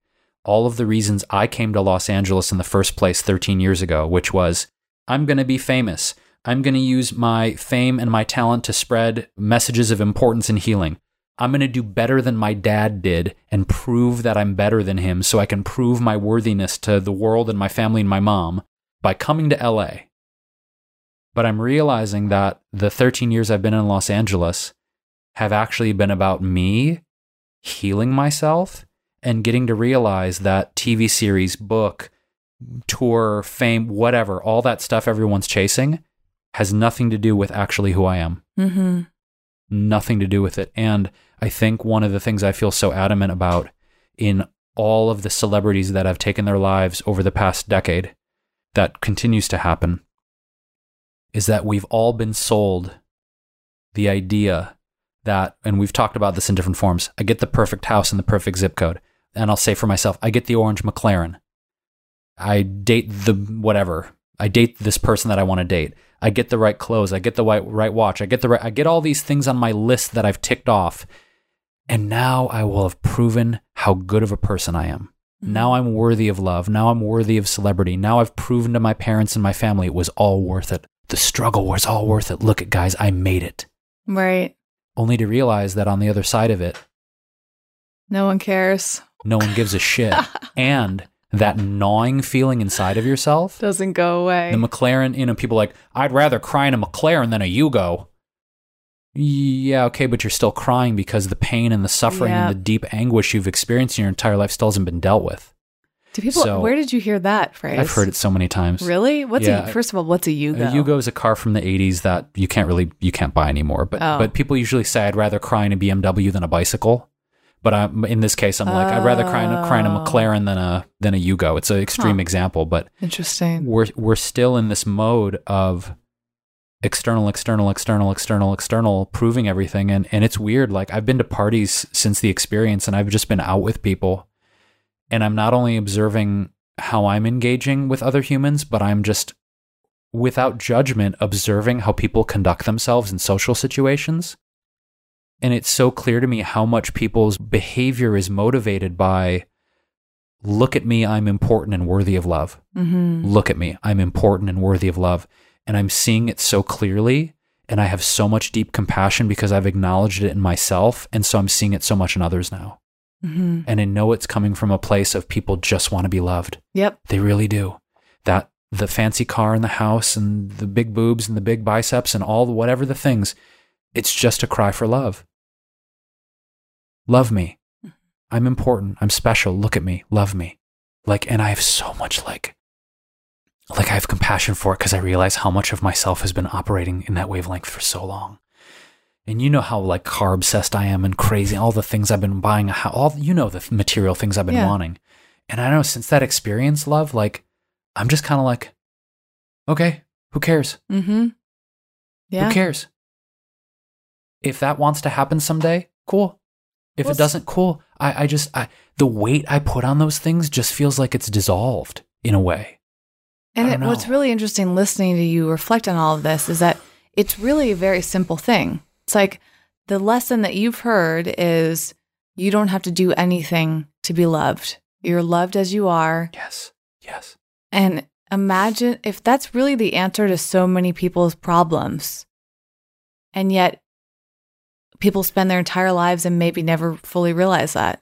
all of the reasons I came to Los Angeles in the first place 13 years ago, which was I'm going to be famous. I'm going to use my fame and my talent to spread messages of importance and healing. I'm going to do better than my dad did and prove that I'm better than him so I can prove my worthiness to the world and my family and my mom by coming to LA. But I'm realizing that the 13 years I've been in Los Angeles have actually been about me healing myself and getting to realize that TV series, book, tour, fame, whatever, all that stuff everyone's chasing has nothing to do with actually who I am. mm-hmm. Nothing to do with it. And I think one of the things I feel so adamant about in all of the celebrities that have taken their lives over the past decade that continues to happen is that we've all been sold the idea that, and we've talked about this in different forms. I get the perfect house and the perfect zip code. And I'll say for myself, I get the orange McLaren. I date the whatever. I date this person that I want to date. I get the right clothes. I get the right, right watch. I get the right, I get all these things on my list that I've ticked off. And now I will have proven how good of a person I am. Mm-hmm. Now I'm worthy of love. Now I'm worthy of celebrity. Now I've proven to my parents and my family it was all worth it. The struggle was all worth it. Look at guys, I made it. Right. Only to realize that on the other side of it, No one cares. No one gives a shit. (laughs) and that gnawing feeling inside of yourself, Doesn't go away. the McLaren, you know, people like, I'd rather cry in a McLaren than a Yugo. Yeah, okay, but you're still crying because the pain and the suffering Yeah. and the deep anguish you've experienced in your entire life still hasn't been dealt with. Do people? so- where did you hear that phrase? I've heard it so many times. Really? What's Yeah. a first of all? What's a Yugo? A Yugo is a car from the 80s that you can't really you can't buy anymore. But Oh. but people usually say I'd rather cry in a BMW than a bicycle. But I'm, in this case, I'm like I'd rather cry in a, cry in a Oh. McLaren than a than a Yugo. It's an extreme Huh. example, but Interesting. we're we're still in this mode of external, external, external, external, external, proving everything, and and it's weird. Like I've been to parties since the experience, and I've just been out with people, and I'm not only observing how I'm engaging with other humans, but I'm just without judgment observing how people conduct themselves in social situations. And it's so clear to me how much people's behavior is motivated by look at me, I'm important and worthy of love Mm-hmm. look at me. I'm important and worthy of love. And I'm seeing it so clearly. And I have so much deep compassion because I've acknowledged it in myself. And so I'm seeing it so much in others now. Mm-hmm. And I know it's coming from a place of people just want to be loved. Yep. They really do. That the fancy car and the house and the big boobs and the big biceps and all the whatever the things, it's just a cry for love. Love me. I'm important. I'm special. Look at me. Love me. Like, and I have so much like, like I have compassion for it because I realize how much of myself has been operating in that wavelength for so long. And you know how like car obsessed I am and crazy, all the things I've been buying, how, all you know the material things I've been Yeah. wanting. And I know since that experience, love, like I'm just kind of like, okay, who cares? Mm-hmm. Yeah. Who cares? If that wants to happen someday, cool. If Well, it doesn't, cool. I, I just, I, the weight I put on those things just feels like it's dissolved in a way. And it, what's really interesting listening to you reflect on all of this is that it's really a very simple thing. It's like the lesson that you've heard is you don't have to do anything to be loved. You're loved as you are. Yes. Yes. And imagine if that's really the answer to so many people's problems. And yet people spend their entire lives and maybe never fully realize that.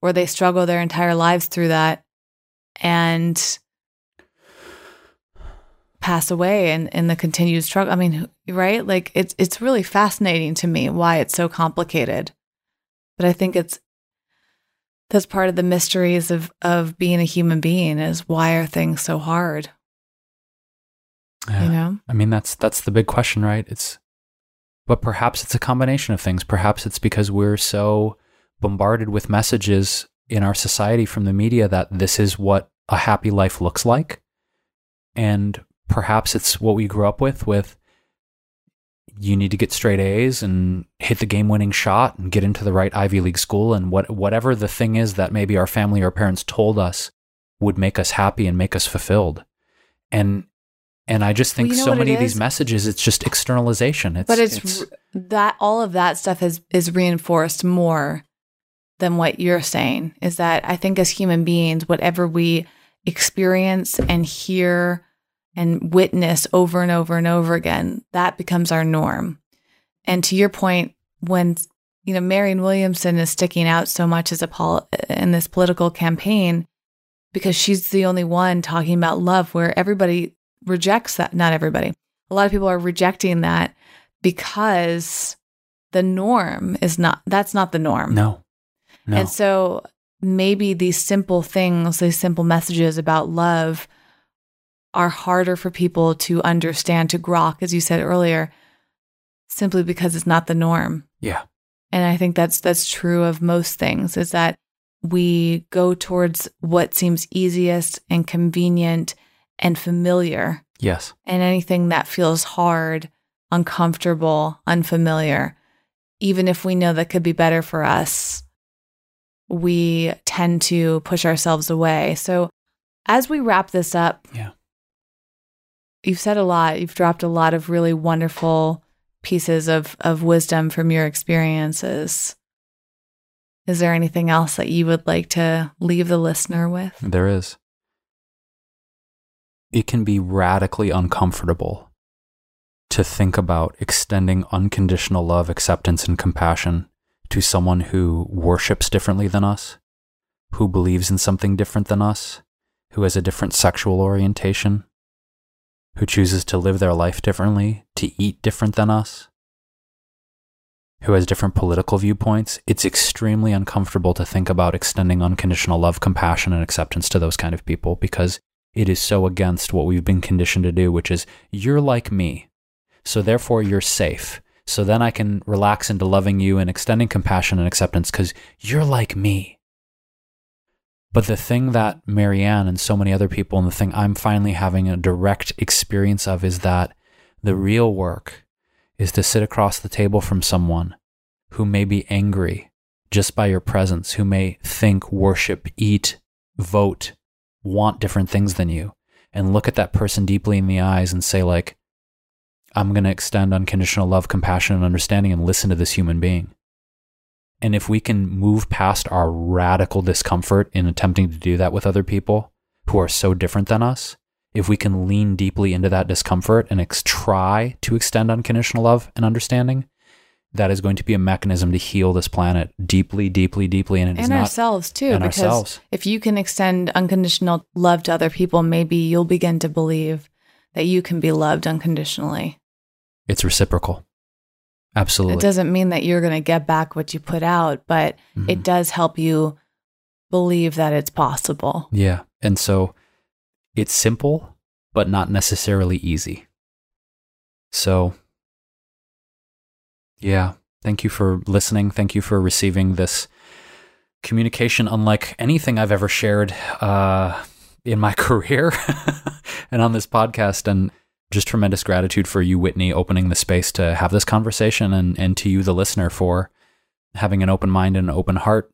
Or they struggle their entire lives through that and pass away in, in the continued struggle. I mean, right? Like it's it's really fascinating to me why it's so complicated. But I think it's that's part of the mysteries of of being a human being is why are things so hard? Yeah. You know? I mean that's that's the big question, right? It's but perhaps it's a combination of things. Perhaps it's because we're so bombarded with messages in our society from the media that this is what a happy life looks like. And perhaps it's what we grew up with with you need to get straight A's and hit the game winning shot and get into the right Ivy League school and what whatever the thing is that maybe our family or parents told us would make us happy and make us fulfilled. And and I just think well, you know so many of these messages, it's just externalization. It's, but it's, it's that all of that stuff is is reinforced more than what you're saying. Is that I think as human beings, whatever we experience and hear and witness over and over and over again, that becomes our norm. And to your point, when you know Marianne Williamson is sticking out so much as a pol- in this political campaign because she's the only one talking about love, where everybody rejects that. Not everybody. A lot of people are rejecting that because the norm is not, that's not the norm. No. no. And so maybe these simple things, these simple messages about love are harder for people to understand, to grok, as you said earlier, simply because it's not the norm. Yeah. And I think that's that's true of most things is that we go towards what seems easiest and convenient and familiar. Yes. And anything that feels hard, uncomfortable, unfamiliar, even if we know that could be better for us, we tend to push ourselves away. So, as we wrap this up, yeah. You've said a lot. You've dropped a lot of really wonderful pieces of of wisdom from your experiences. Is there anything else that you would like to leave the listener with? There is it can be radically uncomfortable to think about extending unconditional love, acceptance, and compassion to someone who worships differently than us, who believes in something different than us, who has a different sexual orientation, who chooses to live their life differently, to eat different than us, who has different political viewpoints. It's extremely uncomfortable to think about extending unconditional love, compassion, and acceptance to those kind of people because it is so against what we've been conditioned to do, which is you're like me. So therefore you're safe. So then I can relax into loving you and extending compassion and acceptance because you're like me. But the thing that Marianne and so many other people, and the thing I'm finally having a direct experience of is that the real work is to sit across the table from someone who may be angry just by your presence, who may think, worship, eat, vote, want different things than you and look at that person deeply in the eyes and say like i'm going to extend unconditional love compassion and understanding and listen to this human being. And if we can move past our radical discomfort in attempting to do that with other people who are so different than us if we can lean deeply into that discomfort and ex- try to extend unconditional love and understanding that is going to be a mechanism to heal this planet deeply, deeply, deeply, and and ourselves too. And because ourselves. if you can extend unconditional love to other people, maybe you'll begin to believe that you can be loved unconditionally. It's reciprocal. Absolutely. It doesn't mean that you're going to get back what you put out, but mm-hmm. it does help you believe that it's possible. Yeah. And so it's simple, but not necessarily easy. So yeah. Thank you for listening. Thank you for receiving this communication unlike anything I've ever shared uh, in my (laughs) career and on this podcast. And just tremendous gratitude for you, Whitney, opening the space to have this conversation and, and to you, the listener, for having an open mind and an open heart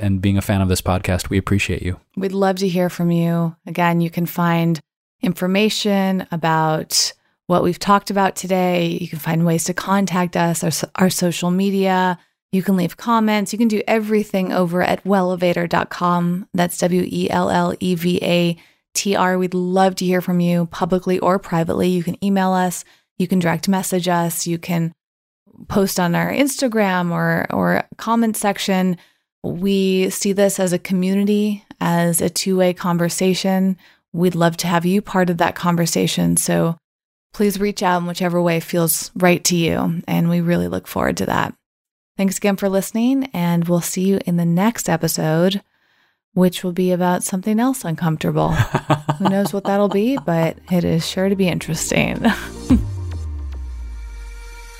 and being a fan of this podcast. We appreciate you. We'd love to hear from you. Again, you can find information about what we've talked about today. You can find ways to contact us, our, our social media. You can leave comments. You can do everything over at wellevatr.com. That's W E L L E V A T R. We'd love to hear from you publicly or privately. You can email us, you can direct message us, you can post on our Instagram or or comment section. We see this as a community, as a two-way conversation. We'd love to have you part of that conversation. So please reach out in whichever way feels right to you. And we really look forward to that. Thanks again for listening, and we'll see you in the next episode which will be about something else uncomfortable. (laughs) Who knows what that'll be, but it is sure to be interesting. (laughs)